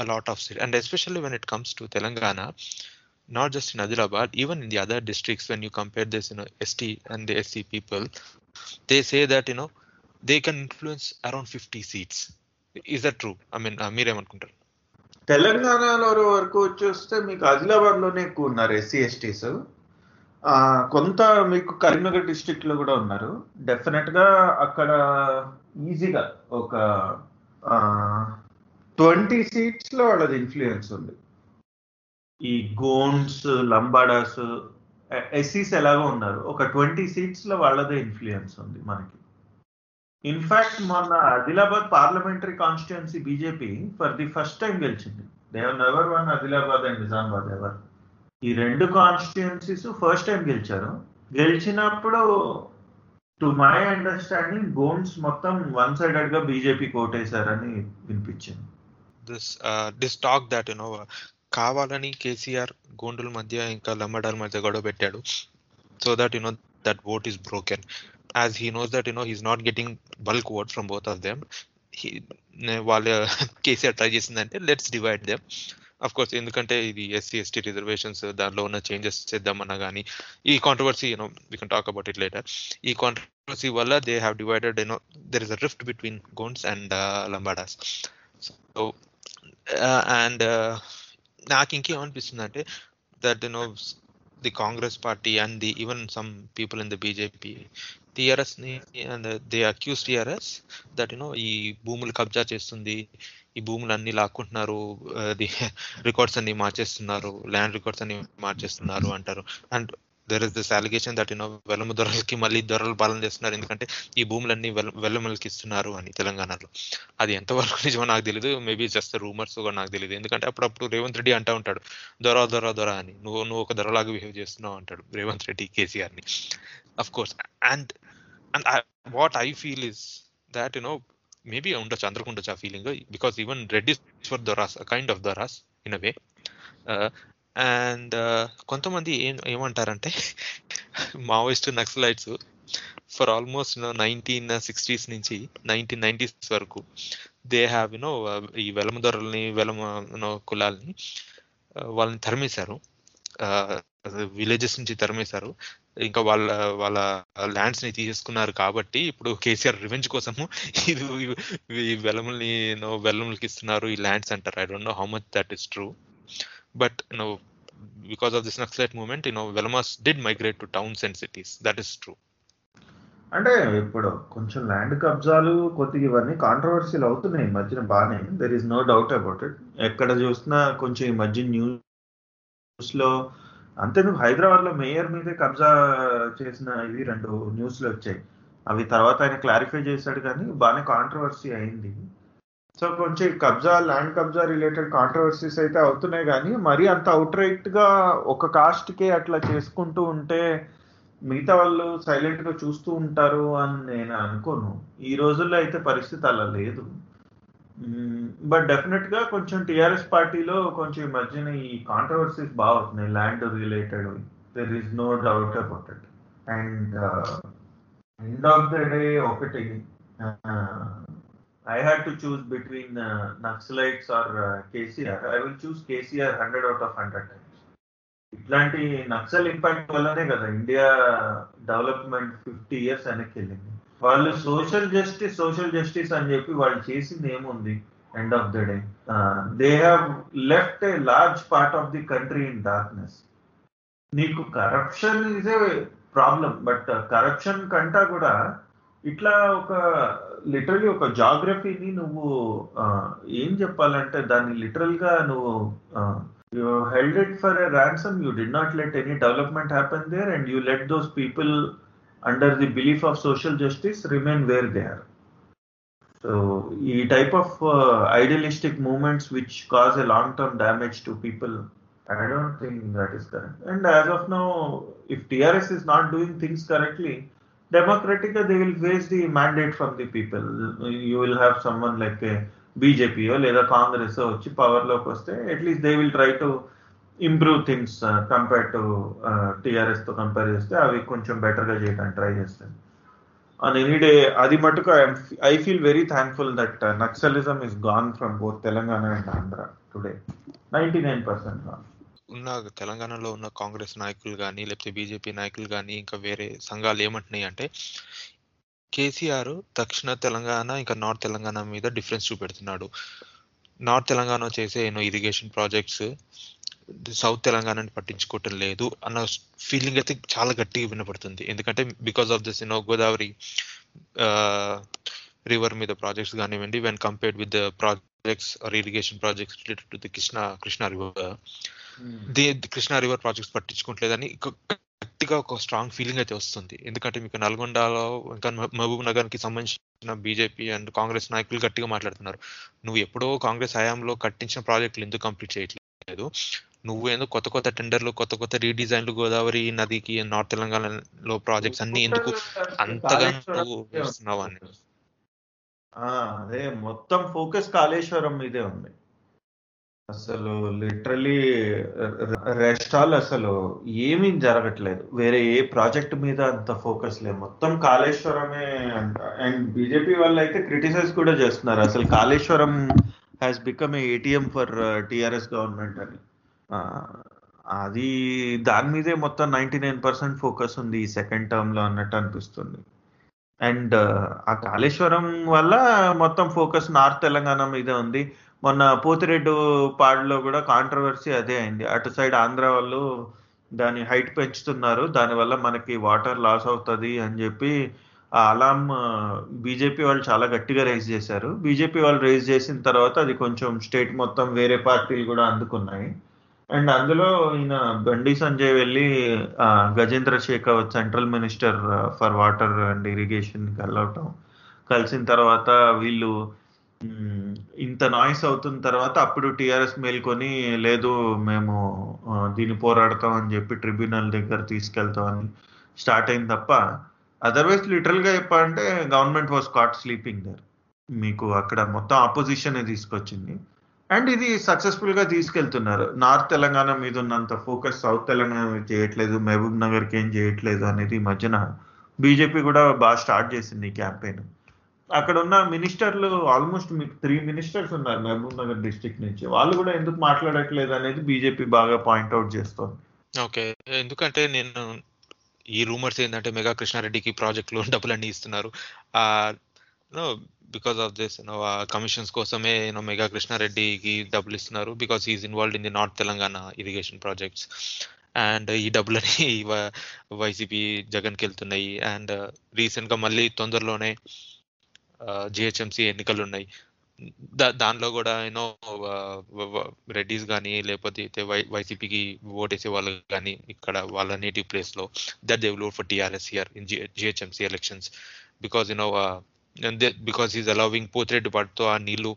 Speaker 6: a lot of it and especially when it comes to telangana not just in adilabad even in the other districts when you compare this you know st and the sc people they say that you know they can influence around 50 seats is that true i mean uh, meer
Speaker 5: తెలంగాణలో వరకు వచ్చేస్తే మీకు ఆదిలాబాద్లోనే ఎక్కువ ఉన్నారు SC ఎస్టీస్ కొంత మీకు కరీంనగర్ డిస్టిక్లో కూడా ఉన్నారు డెఫినెట్గా అక్కడ ఈజీగా ఒక ట్వంటీ సీట్స్లో వాళ్ళది ఇన్ఫ్లుయెన్స్ ఉంది ఈ గోన్స్ లంబాడాస్ ఎస్సీస్ ఎలాగో ఉన్నారు ఒక ట్వంటీ సీట్స్లో వాళ్ళదే ఇన్ఫ్లుయెన్స్ ఉంది మనకి ఇన్ఫాక్ట్ మొన్న Adilabad parliamentary constituency BJP for the first time గెలిచింది Devan ever one Adilabad and Nizamabad ever ఈ రెండు కాన్స్టిట్యున్సీస్ ఫస్ట్ టైం గెలిచారు గెలిచినప్పుడు టు మై అండర్స్టాండింగ్ గోమ్స్ మొత్తం వన్ సైడెడ్ గా బీజేపీ కోటేశారని
Speaker 6: వినిపించింది this this talk that you know కావాలని కేసీఆర్ గోండుల మధ్య ఇంకా లమ్మడాల మధ్య గొడవ పెట్టాడు so that you know that vote is broken as he knows that you know he's not getting bulk word from both of them he while uh, <laughs> case tries let's divide them of course in the country the SCST reservations uh, the loan changes said the managani e controversy you know we can talk about it later e controversy wala they have divided you know there is a rift between guns and uh, lambadas so uh, and nakinki uh, anpistunnante that you know the congress party and the even some people in the bjp TRS ని they accuse TRS that you know ఈ భూములు కబ్జా చేస్తుంది ఈ భూములు అన్ని లాక్కుంటున్నారు records uh, <laughs> అన్ని మార్చేస్తున్నారు land records అన్ని మార్చేస్తున్నారు అంటారు and there is this allegation that no వెల్లము దొరలకి మళ్ళీ దొరలు పాలన చేస్తున్నారు ఎందుకంటే ఈ భూములన్నీ వెల్లములకి ఇస్తున్నారు అని తెలంగాణలో అది ఎంతవరకు నిజమో నాకు తెలియదు మేబీ జస్ట్ రూమర్స్ కూడా నాకు తెలియదు ఎందుకంటే అప్పుడప్పుడు రేవంత్ రెడ్డి అంటూ ఉంటాడు దొర దొర దొర అని నువ్వు నువ్వు ఒక దొరలాగా బిహేవ్ చేస్తున్నావు అంటాడు రేవంత్ రెడ్డి కేసీఆర్ని of course and and what I feel is that you know maybe ఉండొచ్చు అందరికి ఉండొచ్చు ఆ feeling because even Reddy for దొరాస్ kind of దొరాస్ in a way and కొంతమంది ఏం ఏమంటారంటే Maoist Naxalites for almost nineteen sixties నుంచి నైన్టీన్ నైన్టీస్ వరకు దే హ్యావ్ యునో ఈ వెలమదొరల్ని వెలమ కులాలని వాళ్ళని తరిమేశారు విలేజెస్ నుంచి తరిమేశారు ఇంకా వాళ్ళ వాళ్ళ ల్యాండ్స్ ని తీసేసుకున్నారు కాబట్టి ఇప్పుడు కేసీఆర్ రివెంజ్ కోసము <laughs> ఇది వెలముల్ని వెల్లములకి ఇస్తున్నారు ఈ ల్యాండ్స్ అంటారు I don't know how much that is true But you know, because of this Naxalite movement, you know, Velamas did migrate to towns and cities. That is true. అంటే ఇప్పుడు
Speaker 5: కొంచెం ల్యాండ్ కబ్జాలు కొద్దిగా ఇవన్నీ కాంట్రవర్సీలు అవుతున్నాయి ఈ మధ్యన బాగానే there is no doubt about it ఎక్కడ చూసినా కొంచెం ఈ మధ్య న్యూస్ లో అంతే నువ్వు హైదరాబాద్ లో మేయర్ మీదే కబ్జా చేసిన ఇవి రెండు న్యూస్లు వచ్చాయి అవి తర్వాత ఆయన క్లారిఫై చేశాడు కానీ బాగానే కాంట్రవర్సీ అయింది సో కొంచెం కబ్జా ల్యాండ్ కబ్జా రిలేటెడ్ కాంట్రవర్సీస్ అయితే అవుతున్నాయి కానీ మరీ అంత అవుట్ రైట్ గా ఒక కాస్ట్కే అట్లా చేసుకుంటూ ఉంటే మిగతా వాళ్ళు సైలెంట్ గా చూస్తూ ఉంటారు అని నేను అనుకోను ఈ రోజుల్లో అయితే పరిస్థితి అలా లేదు బట్ డెఫినెట్ గా కొంచెం టిఆర్ఎస్ పార్టీలో కొంచెం ఈ మధ్యన ఈ కాంట్రవర్సీస్ బాగా అవుతున్నాయి land related there is no doubt about it and end of the day ఒకటి I had to choose between uh, Naxalites or uh, KCR, I will choose KCR 100 out of ఇట్లాంటి Naxal impact వల్లనే కదా India development fifty years వెనక్కి వెళ్ళింది వాళ్ళు social justice social justice అని చెప్పి వాళ్ళు చేసింది ఏముంది end of the day they have left a large part of the country in darkness నీకు corruption is a problem but corruption కంటా కూడా ఇట్లా ఒక లిటరలీ ఒక జాగ్రఫీని నువ్వు ఏం చెప్పాలంటే దాన్ని లిటరల్ గా నువ్వు you held it for a ransom you did not let any development happen there and you let those people under the belief of social justice remain where they are so ఈ type of idealistic movements which cause a long term damage to people I don't think that is correct. And as of now, if TRS is not doing things correctly, Democratica, they will face the mandate from the people. You will have someone like a BJP లేదా కాంగ్రెస్ వచ్చి పవర్లోకి వస్తే at least they will try to improve things compare to టీఆర్ఎస్తో compare చేస్తే అవి కొంచెం బెటర్గా చేయడానికి ట్రై చేస్తాయి అండ్ ఎనీ డే అది మటుకు I feel very thankful that naxalism is gone from both Telangana and Andhra today ninety nine percent gone
Speaker 6: ఉన్న తెలంగాణలో ఉన్న కాంగ్రెస్ నాయకులు కానీ లేకపోతే బీజేపీ నాయకులు కానీ ఇంకా వేరే సంఘాలు ఏమంటున్నాయి అంటే కేసీఆర్ దక్షిణ తెలంగాణ ఇంకా నార్త్ తెలంగాణ మీద డిఫరెన్స్ చూపెడుతున్నాడు నార్త్ తెలంగాణ చేసే ఎన్నో ఇరిగేషన్ ప్రాజెక్ట్స్ సౌత్ తెలంగాణని పట్టించుకోవటం లేదు అన్న ఫీలింగ్ అయితే చాలా గట్టిగా వినపడుతుంది ఎందుకంటే because of this no Godavari river మీద ప్రాజెక్ట్స్ కానివ్వండి when compared with projects or irrigation projects related to the Krishna Krishna river Hmm. They Krishna river projects పట్టించుకుంటలేదని గట్టిగా ఒక స్ట్రాంగ్ ఫీలింగ్ అయితే వస్తుంది ఎందుకంటే మీకు నల్గొండలో ఇంకా మహబూబ్ నగర్ కి సంబంధించిన బీజేపీ అండ్ కాంగ్రెస్ నాయకులు గట్టిగా మాట్లాడుతున్నారు నువ్వు ఎప్పుడో కాంగ్రెస్ హయాంలో కట్టించిన ప్రాజెక్టులు ఎందుకు కంప్లీట్ చేయట్లేదు నువ్వు ఏందో కొత్త కొత్త టెండర్లు కొత్త కొత్త రీడిజైన్లు గోదావరి నదికి నార్త్ తెలంగాణలో ప్రాజెక్ట్స్ అన్ని ఎందుకు అంతగా నువ్వు అని
Speaker 5: అదే మొత్తం ఫోకస్ కాళేశ్వరం మీదే ఉంది అసలు లిటరలీ ఆల్ అసలు ఏమీ జరగట్లేదు వేరే ఏ ప్రాజెక్ట్ మీద అంత ఫోకస్ లేదు మొత్తం కాళేశ్వరమే అండ్ బీజేపీ వాళ్ళు అయితే క్రిటిసైజ్ కూడా చేస్తున్నారు అసలు Kaleshwaram has become a ATM for TRS government అని అది దాని మీదే మొత్తం నైంటీ నైన్ పర్సెంట్ ఫోకస్ ఉంది ఈ సెకండ్ లో అన్నట్టు అనిపిస్తుంది అండ్ uh, ఆ కాళేశ్వరం వల్ల మొత్తం ఫోకస్ నార్త్ తెలంగాణ మీద ఉంది మొన్న పోతిరెడ్డు పాడులో కూడా కాంట్రవర్సీ అదే అయింది అటు సైడ్ ఆంధ్ర వాళ్ళు దాని హైట్ పెంచుతున్నారు దానివల్ల మనకి వాటర్ లాస్ అవుతుంది అని చెప్పి ఆ అలాం బీజేపీ వాళ్ళు చాలా గట్టిగా రేజ్ చేశారు బీజేపీ వాళ్ళు రేజ్ చేసిన తర్వాత అది కొంచెం స్టేట్ మొత్తం వేరే పార్టీలు కూడా అందుకున్నాయి అండ్ అందులో ఈయన బండి సంజయ్ వెళ్ళి Gajendra Shekhar central minister for water and irrigation కలవటం కలిసిన తర్వాత వీళ్ళు ఇంత నాయిస్ అవుతున్న తర్వాత అప్పుడు టీఆర్ఎస్ మేల్కొని లేదు మేము దీన్ని పోరాడతాం అని చెప్పి ట్రిబ్యునల్ దగ్గర తీసుకెళ్తామని స్టార్ట్ అయింది తప్ప అదర్వైజ్ లిటరల్గా చెప్పాలంటే government was caught sleeping there మీకు అక్కడ మొత్తం ఆపోజిషనే తీసుకొచ్చింది అండ్ ఇది సక్సెస్ఫుల్గా తీసుకెళ్తున్నారు నార్త్ తెలంగాణ మీద ఉన్నంత ఫోకస్ సౌత్ తెలంగాణ మీద చేయట్లేదు మహబూబ్ నగర్కి ఏం చేయట్లేదు అనేది మధ్యన బీజేపీ కూడా బాగా స్టార్ట్ చేసింది ఈ క్యాంపెయిన్ అక్కడ ఉన్న మినిస్టర్లు ఆల్మోస్ట్ మీకు త్రీ మినిస్టర్స్ ఉన్నారు మహబూబ్ నగర్ డిస్టిక్ నుంచి వాళ్ళు కూడా ఎందుకు మాట్లాడట్లేదు అనేది బీజేపీ బాగా పాయింట్అవుట్ చేస్తుంది ఓకే ఎందుకంటే
Speaker 6: నేను ఈ రూమర్స్ ఏంటంటే మెగా కృష్ణారెడ్డికి ప్రాజెక్ట్ లో డబ్బులు అన్ని ఇస్తున్నారు బికాస్ ఆఫ్ దిస్ కమిషన్స్ కోసమే యూనో మెగా కృష్ణారెడ్డికి డబ్బులు ఇస్తున్నారు because is involved in the north Telangana irrigation projects and ఈ డబ్బులని <laughs> వైసీపీ జగన్కి వెళ్తున్నాయి అండ్ రీసెంట్గా మళ్ళీ తొందరలోనే జిహెచ్ఎంసీ ఎన్నికలు ఉన్నాయి దానిలో కూడా ఎన్నో రెడ్డిస్ కానీ లేకపోతే వైసీపీకి ఓటేసే వాళ్ళు కానీ ఇక్కడ వాళ్ళ నేటివ్ లో that they vote for TRS year in GHMC elections because you know because is allowing Pothireddy పాటితో ఆ నీళ్లు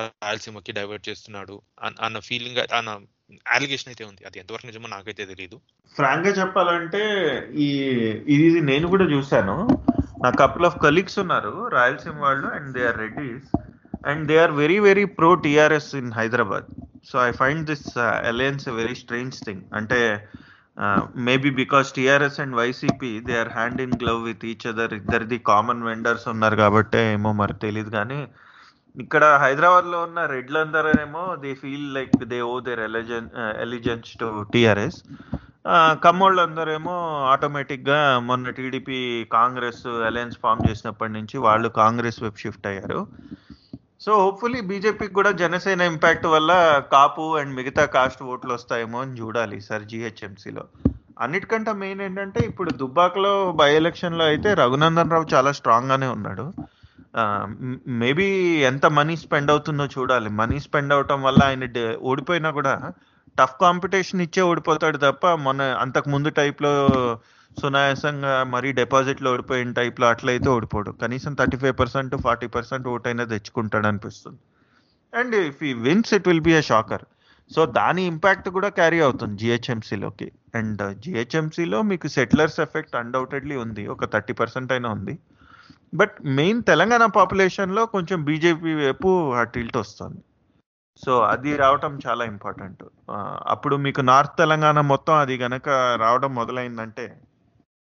Speaker 6: రాయలసీమకి డైవర్ట్ చేస్తున్నాడు అన్న ఫీలింగ్ అన్న అలిగేషన్ అయితే ఉంది అది ఎంతవరకు నిజమో నాకైతే తెలియదు
Speaker 5: ఫ్రాంక్ గా చెప్పాలంటే ఈ ఇది నేను కూడా చూశాను నా కపుల్ ఆఫ్ కలీగ్స్ ఉన్నారు రాయలసీమ వాళ్ళు and they are Reddys and they are very very pro TRS in Hyderabad so I find this alliance a very strange thing అంటే maybe because TRS and YCP they are hand in glove with each other ఇద్దరిది common vendors ఉన్నారు కాబట్టి ఏమో మరి తెలియదు కానీ ఇక్కడ హైదరాబాద్ లో ఉన్న రెడ్లందరూ ఏమో they feel like they owe their allegiance to TRS కమ్మోళ్ళు అందరేమో ఆటోమేటిక్ మొన్న టీడీపీ కాంగ్రెస్ అలయన్స్ ఫామ్ చేసినప్పటి నుంచి వాళ్ళు కాంగ్రెస్ వెబ్ షిఫ్ట్ అయ్యారు సో హోప్ఫుల్లీ బీజేపీకి కూడా జనసేన ఇంపాక్ట్ వల్ల కాపు అండ్ మిగతా కాస్ట్ ఓట్లు వస్తాయేమో అని చూడాలి సార్ జిహెచ్ఎంసీలో అన్నిటికంటే మెయిన్ ఏంటంటే ఇప్పుడు దుబ్బాకలో బై ఎలక్షన్లో అయితే రఘునందన్ రావు చాలా స్ట్రాంగ్గానే ఉన్నాడు మేబీ ఎంత మనీ స్పెండ్ అవుతుందో చూడాలి మనీ స్పెండ్ అవటం వల్ల ఆయన ఓడిపోయినా కూడా టఫ్ కాంపిటీషన్ ఇచ్చే ఓడిపోతాడు తప్ప మన అంతకు ముందు టైప్లో సునాయాసంగా మరీ డిపాజిట్లో ఓడిపోయిన టైప్లో అట్లయితే ఓడిపోడు కనీసం thirty five percent forty percent ఓటైనా తెచ్చుకుంటాడు అనిపిస్తుంది and if he wins it will be a shocker so దాని ఇంపాక్ట్ కూడా క్యారీ అవుతుంది జిహెచ్ఎంసీలోకి అండ్ జిహెచ్ఎంసీలో మీకు సెటిలర్స్ ఎఫెక్ట్ అన్డౌటెడ్లీ ఉంది ఒక థర్టీ పర్సెంట్ అయినా ఉంది బట్ మెయిన్ తెలంగాణ పాపులేషన్లో కొంచెం బీజేపీ వైపు అటు టిల్ట్ వస్తుంది సో అది రావటం చాలా ఇంపార్టెంట్ అప్పుడు మీకు నార్త్ తెలంగాణ మొత్తం అది గనక రావడం మొదలైందంటే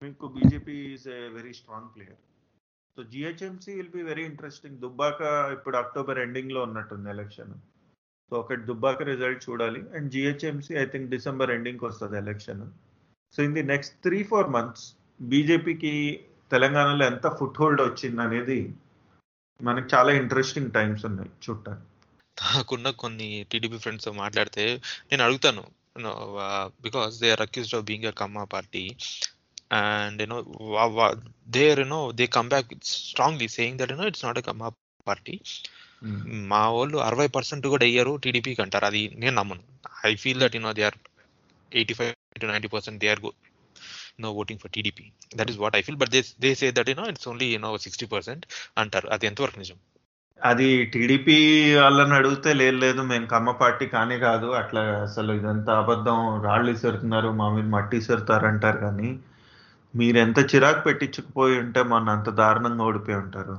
Speaker 5: మీకు BJP is a very strong player so GHMC will be very interesting Dubbaka ఇప్పుడు అక్టోబర్ ఎండింగ్ లో ఉన్నట్టుంది ఎలక్షన్ సో ఒకటి దుబ్బాక రిజల్ట్ చూడాలి and GHMC I think December ఎండింగ్కి వస్తుంది election so in the next three four months బీజేపీకి తెలంగాణలో ఎంత ఫుట్ హోల్డ్ వచ్చింది అనేది మనకు చాలా ఇంట్రెస్టింగ్ టైమ్స్ ఉన్నాయి చూడటానికి
Speaker 6: నాకున్న కొన్ని టీడీపీ ఫ్రెండ్స్ మాట్లాడితే నేను అడుగుతాను because they are accused of being a Kamma party and you know there you know they come back strongly saying that you know it's not a Kamma party మా వాళ్ళు అరవై పర్సెంట్ కూడా అయ్యారు టీడీపీకి అంటారు అది నేను నమ్మను I feel that you know they are eighty five to ninety percent they are go no voting for TDP that is what I feel but they they say that you know it's only you know sixty percent అంటారు అది ఎంతవరకు నిజం
Speaker 5: అది TDP వాళ్ళని అడిగితే లేదు లేదు మేము కమ్మ పార్టీ కానీ కాదు అట్లా అసలు ఇదంతా అబద్ధం రాళ్ళు ఇసురుతున్నారు మా మీద మట్టి ఇసురుతారు అంటారు కానీ మీరు ఎంత చిరాకు పెట్టించుకుపోయి ఉంటే మన అంత దారుణంగా ఓడిపోయి ఉంటారు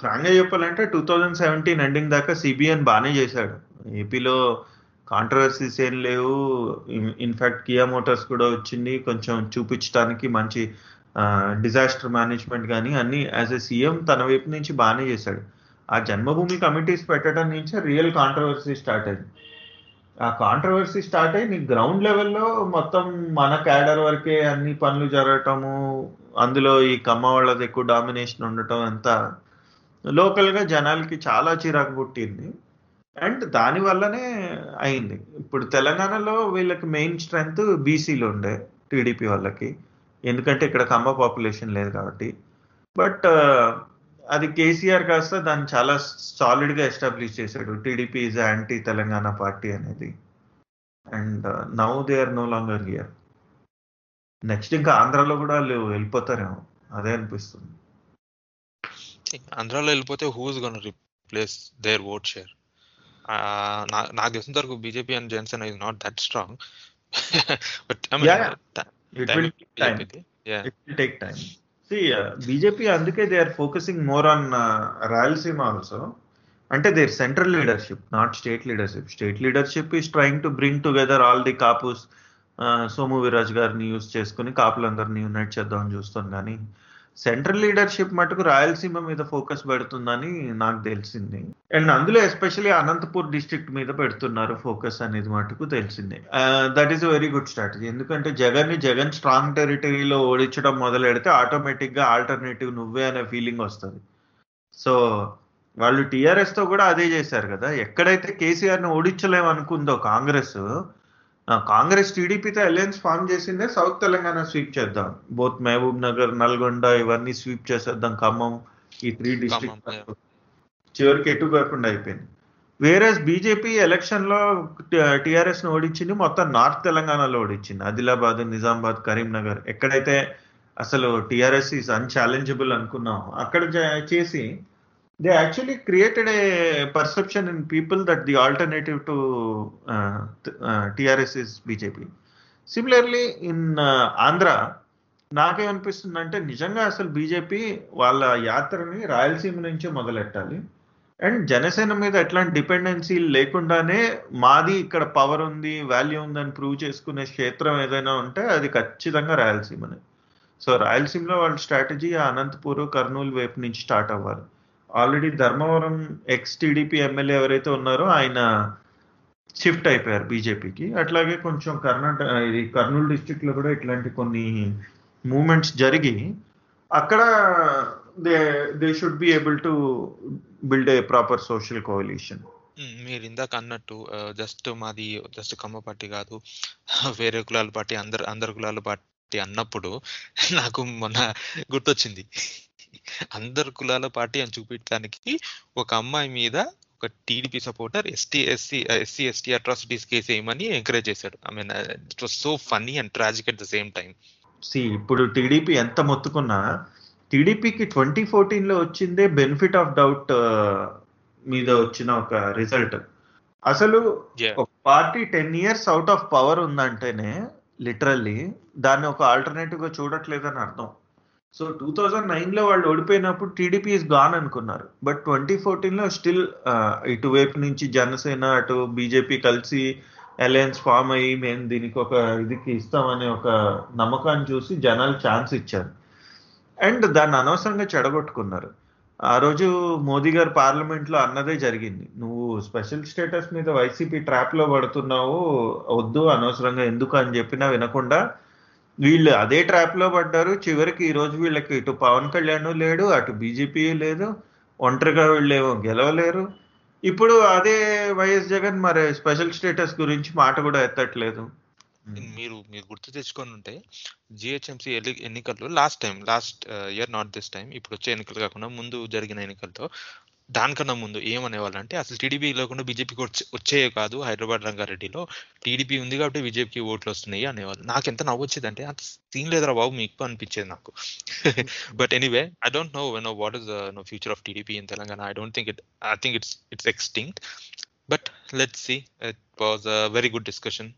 Speaker 5: ఫ్రాంక్గా చెప్పాలంటే టూ థౌజండ్ సెవెంటీన్ ఎండింగ్ దాకా సిబిఎన్ బాగానే చేశాడు ఏపీలో కాంట్రవర్సీస్ ఏం లేవు ఇన్ఫ్యాక్ట్ కియా మోటార్స్ కూడా వచ్చింది కొంచెం చూపించడానికి మంచి డిజాస్టర్ మేనేజ్మెంట్ కానీ అన్ని యాజ్ ఎ సీఎం తన వైపు నుంచి బాగానే చేశాడు ఆ జన్మభూమి కమిటీస్ పెట్టడం నుంచే రియల్ కాంట్రవర్సీ స్టార్ట్ అయింది ఆ కాంట్రవర్సీ స్టార్ట్ అయ్యి నీకు గ్రౌండ్ లెవెల్లో మొత్తం మన క్యాడర్ వరకే అన్ని పనులు జరగటము అందులో ఈ కమ్మ వాళ్ళది ఎక్కువ డామినేషన్ ఉండటం అంతా లోకల్గా జనాలకి చాలా చిరాకు పుట్టింది అండ్ దానివల్లనే అయింది ఇప్పుడు తెలంగాణలో వీళ్ళకి మెయిన్ స్ట్రెంగ్త్ బీసీలు ఉండే టీడీపీ వాళ్ళకి ఎందుకంటే ఇక్కడ కమ్మ పాపులేషన్ లేదు కాబట్టి బట్ అది కేసీఆర్ కాస్త దాన్ని చాలా సాలిడ్ గా ఎస్టాబ్లిష్ చేశాడు TDP is anti Telangana party అనేది and now they are no longer here next ఇంకా ఆంధ్రాలో కూడా వాళ్ళు వెళ్ళిపోతారేమో అదే అనిపిస్తుంది
Speaker 6: ఆంధ్రాలో వెళ్ళిపోతే who's gonna replace their vote share నాకు తెలిసిన వరకు BJP and Janasena is not that strong but I mean
Speaker 5: it will take time BJP అందుకే they Andike, they are focusing more on uh, అంటే their central leadership not state leadership state leadership is trying to bring together all the Kapus Somu Viraj గారిని use చేసుకుని కాపులందరినీ unite చేద్దామని చూస్తాం కానీ central leadership మటుకు రాయలసీమ మీద focus పెడుతుందని నాకు తెలిసింది అండ్ అందులో ఎస్పెషలీ అనంతపూర్ డిస్ట్రిక్ట్ మీద పెడుతున్నారు ఫోకస్ అనేది మటుకు తెలిసింది that is very good strategy ఎందుకంటే జగన్ ని జగన్ స్ట్రాంగ్ టెరిటరీలో ఓడించడం మొదలు పెడితే ఆటోమేటిక్ గా ఆల్టర్నేటివ్ నువ్వే అనే ఫీలింగ్ వస్తుంది సో వాళ్ళు టీఆర్ఎస్ తో కూడా అదే చేశారు కదా ఎక్కడైతే కేసీఆర్ ని ఓడించలేమనుకుందో కాంగ్రెస్ కాంగ్రెస్ టీడీపీతో అలయన్స్ ఫామ్ చేసిందే సౌత్ తెలంగాణ స్వీప్ చేద్దాం బోత్ మహబూబ్ నగర్ నల్గొండ ఇవన్నీ స్వీప్ చేసేద్దాం ఖమ్మం ఈ త్రీ డిస్ట్రిక్ట్ చివరికి ఎటు కాకుండా అయిపోయింది వేరే బీజేపీ ఎలక్షన్ లో టిఆర్ఎస్ ను ఓడించింది మొత్తం నార్త్ తెలంగాణలో ఓడించింది ఆదిలాబాద్ నిజామాబాద్ కరీంనగర్ ఎక్కడైతే అసలు టిఆర్ఎస్ ఈజ్ అన్ఛాలెంజబుల్ అనుకున్నాం అక్కడ చేసి they actually created a perception in people that the alternative to uh, is BJP uh, is BJP. Similarly in Andhra uh, నాకేమనిపిస్తుంది అంటే నిజంగా అసలు బీజేపీ వాళ్ళ యాత్రని రాయలసీమ నుంచే మొదలెట్టాలి అండ్ జనసేన మీద ఎట్లాంటి డిపెండెన్సీ లేకుండానే మాది ఇక్కడ పవర్ ఉంది వాల్యూ ఉందని ప్రూవ్ చేసుకునే క్షేత్రం ఏదైనా ఉంటే అది ఖచ్చితంగా రాయలసీమనే సో రాయలసీమలో వాళ్ళ స్ట్రాటజీ అనంతపూర్ కర్నూలు వైపు నుంచి స్టార్ట్ అవ్వాలి already Dharmavaram ex TDP MLA ఎవరైతే ఉన్నారో ఆయన షిఫ్ట్ అయిపోయారు బీజేపీకి అట్లాగే కొంచెం కర్ణాటక ఇది కర్నూలు డిస్టిక్లో కూడా ఇట్లాంటి కొన్ని మూమెంట్స్ జరిగి అక్కడ they they should be able to build a proper social coalition
Speaker 6: మీరు ఇందాక అన్నట్టు జస్ట్ మాది జస్ట్ కమ్మ పార్టీ కాదు వేరే కులాల పార్టీ అందరు అందరు కులాల పార్టీ అన్నప్పుడు నాకు మొన్న గుర్తొచ్చింది అందరు కులాల పార్టీ అని చూపించడానికి ఒక అమ్మాయి మీద ఒక TDP supporter ST SC SC ST atrocities case వేయమని ఎంకరేజ్ చేశాడు I mean it was so funny and tragic at the same time
Speaker 5: see ఇప్పుడు టీడీపీ ఎంత మొత్తుకున్నా టీడీపీకి ట్వంటీ ఫోర్టీన్ లో వచ్చిందే బెనిఫిట్ ఆఫ్ డౌట్ మీద వచ్చిన ఒక రిజల్ట్ అసలు party ten years out of power ఉందంటేనే లిటరల్లీ దాన్ని ఒక ఆల్టర్నేటివ్ గా చూడట్లేదని అర్థం సో టూ థౌజండ్ నైన్లో వాళ్ళు ఓడిపోయినప్పుడు టీడీపీ ఇస్ గాన్ అనుకున్నారు బట్ ట్వంటీ ఫోర్టీన్లో స్టిల్ ఇటువైపు నుంచి జనసేన అటు బీజేపీ కలిసి అలయన్స్ ఫామ్ అయ్యి మేము దీనికి ఒక ఇదికి ఇస్తామనే ఒక నమ్మకాన్ని చూసి జనాలు ఛాన్స్ ఇచ్చారు అండ్ దాన్ని అనవసరంగా చెడగొట్టుకున్నారు ఆ రోజు మోదీ గారు పార్లమెంట్లో అన్నదే జరిగింది నువ్వు స్పెషల్ స్టేటస్ మీద వైసీపీ ట్రాప్లో పడుతున్నావు వద్దు అనవసరంగా ఎందుకు అని చెప్పినా వినకుండా వీళ్ళు అదే ట్రాప్ లో పడ్డారు చివరికి ఈ రోజు వీళ్ళకి ఇటు పవన్ కళ్యాణ్ లేడు అటు బీజేపీ లేదు ఒంటరిగా వీళ్ళు ఏమో గెలవలేరు ఇప్పుడు అదే వైఎస్ జగన్ మరి స్పెషల్ స్టేటస్ గురించి మాట కూడా ఎత్తట్లేదు
Speaker 6: మీరు మీరు గుర్తు తెచ్చుకొని ఉంటే జిహెచ్ఎంసీ ఎన్నికల్లో last time last year not this time ఇప్పుడు వచ్చే ఎన్నికలు కాకుండా ముందు జరిగిన ఎన్నికల్లో దానికన్నా ముందు ఏమనేవాళ్ళంటే అంటే అసలు టీడీపీ లేకుండా బీజేపీకి వచ్చే వచ్చే కాదు హైదరాబాద్ రంగారెడ్డిలో టీడీపీ ఉంది కాబట్టి బీజేపీకి ఓట్లు వస్తున్నాయి అనేవాళ్ళు నాకు ఎంత నవ్వు వచ్చేదంటే అంత సీన్ లేదురా బాబు మీకు అనిపించేది నాకు but anyway I don't know no what is no future of TDP in Telangana I don't think it I think it's it's extinct but let see it was a very good discussion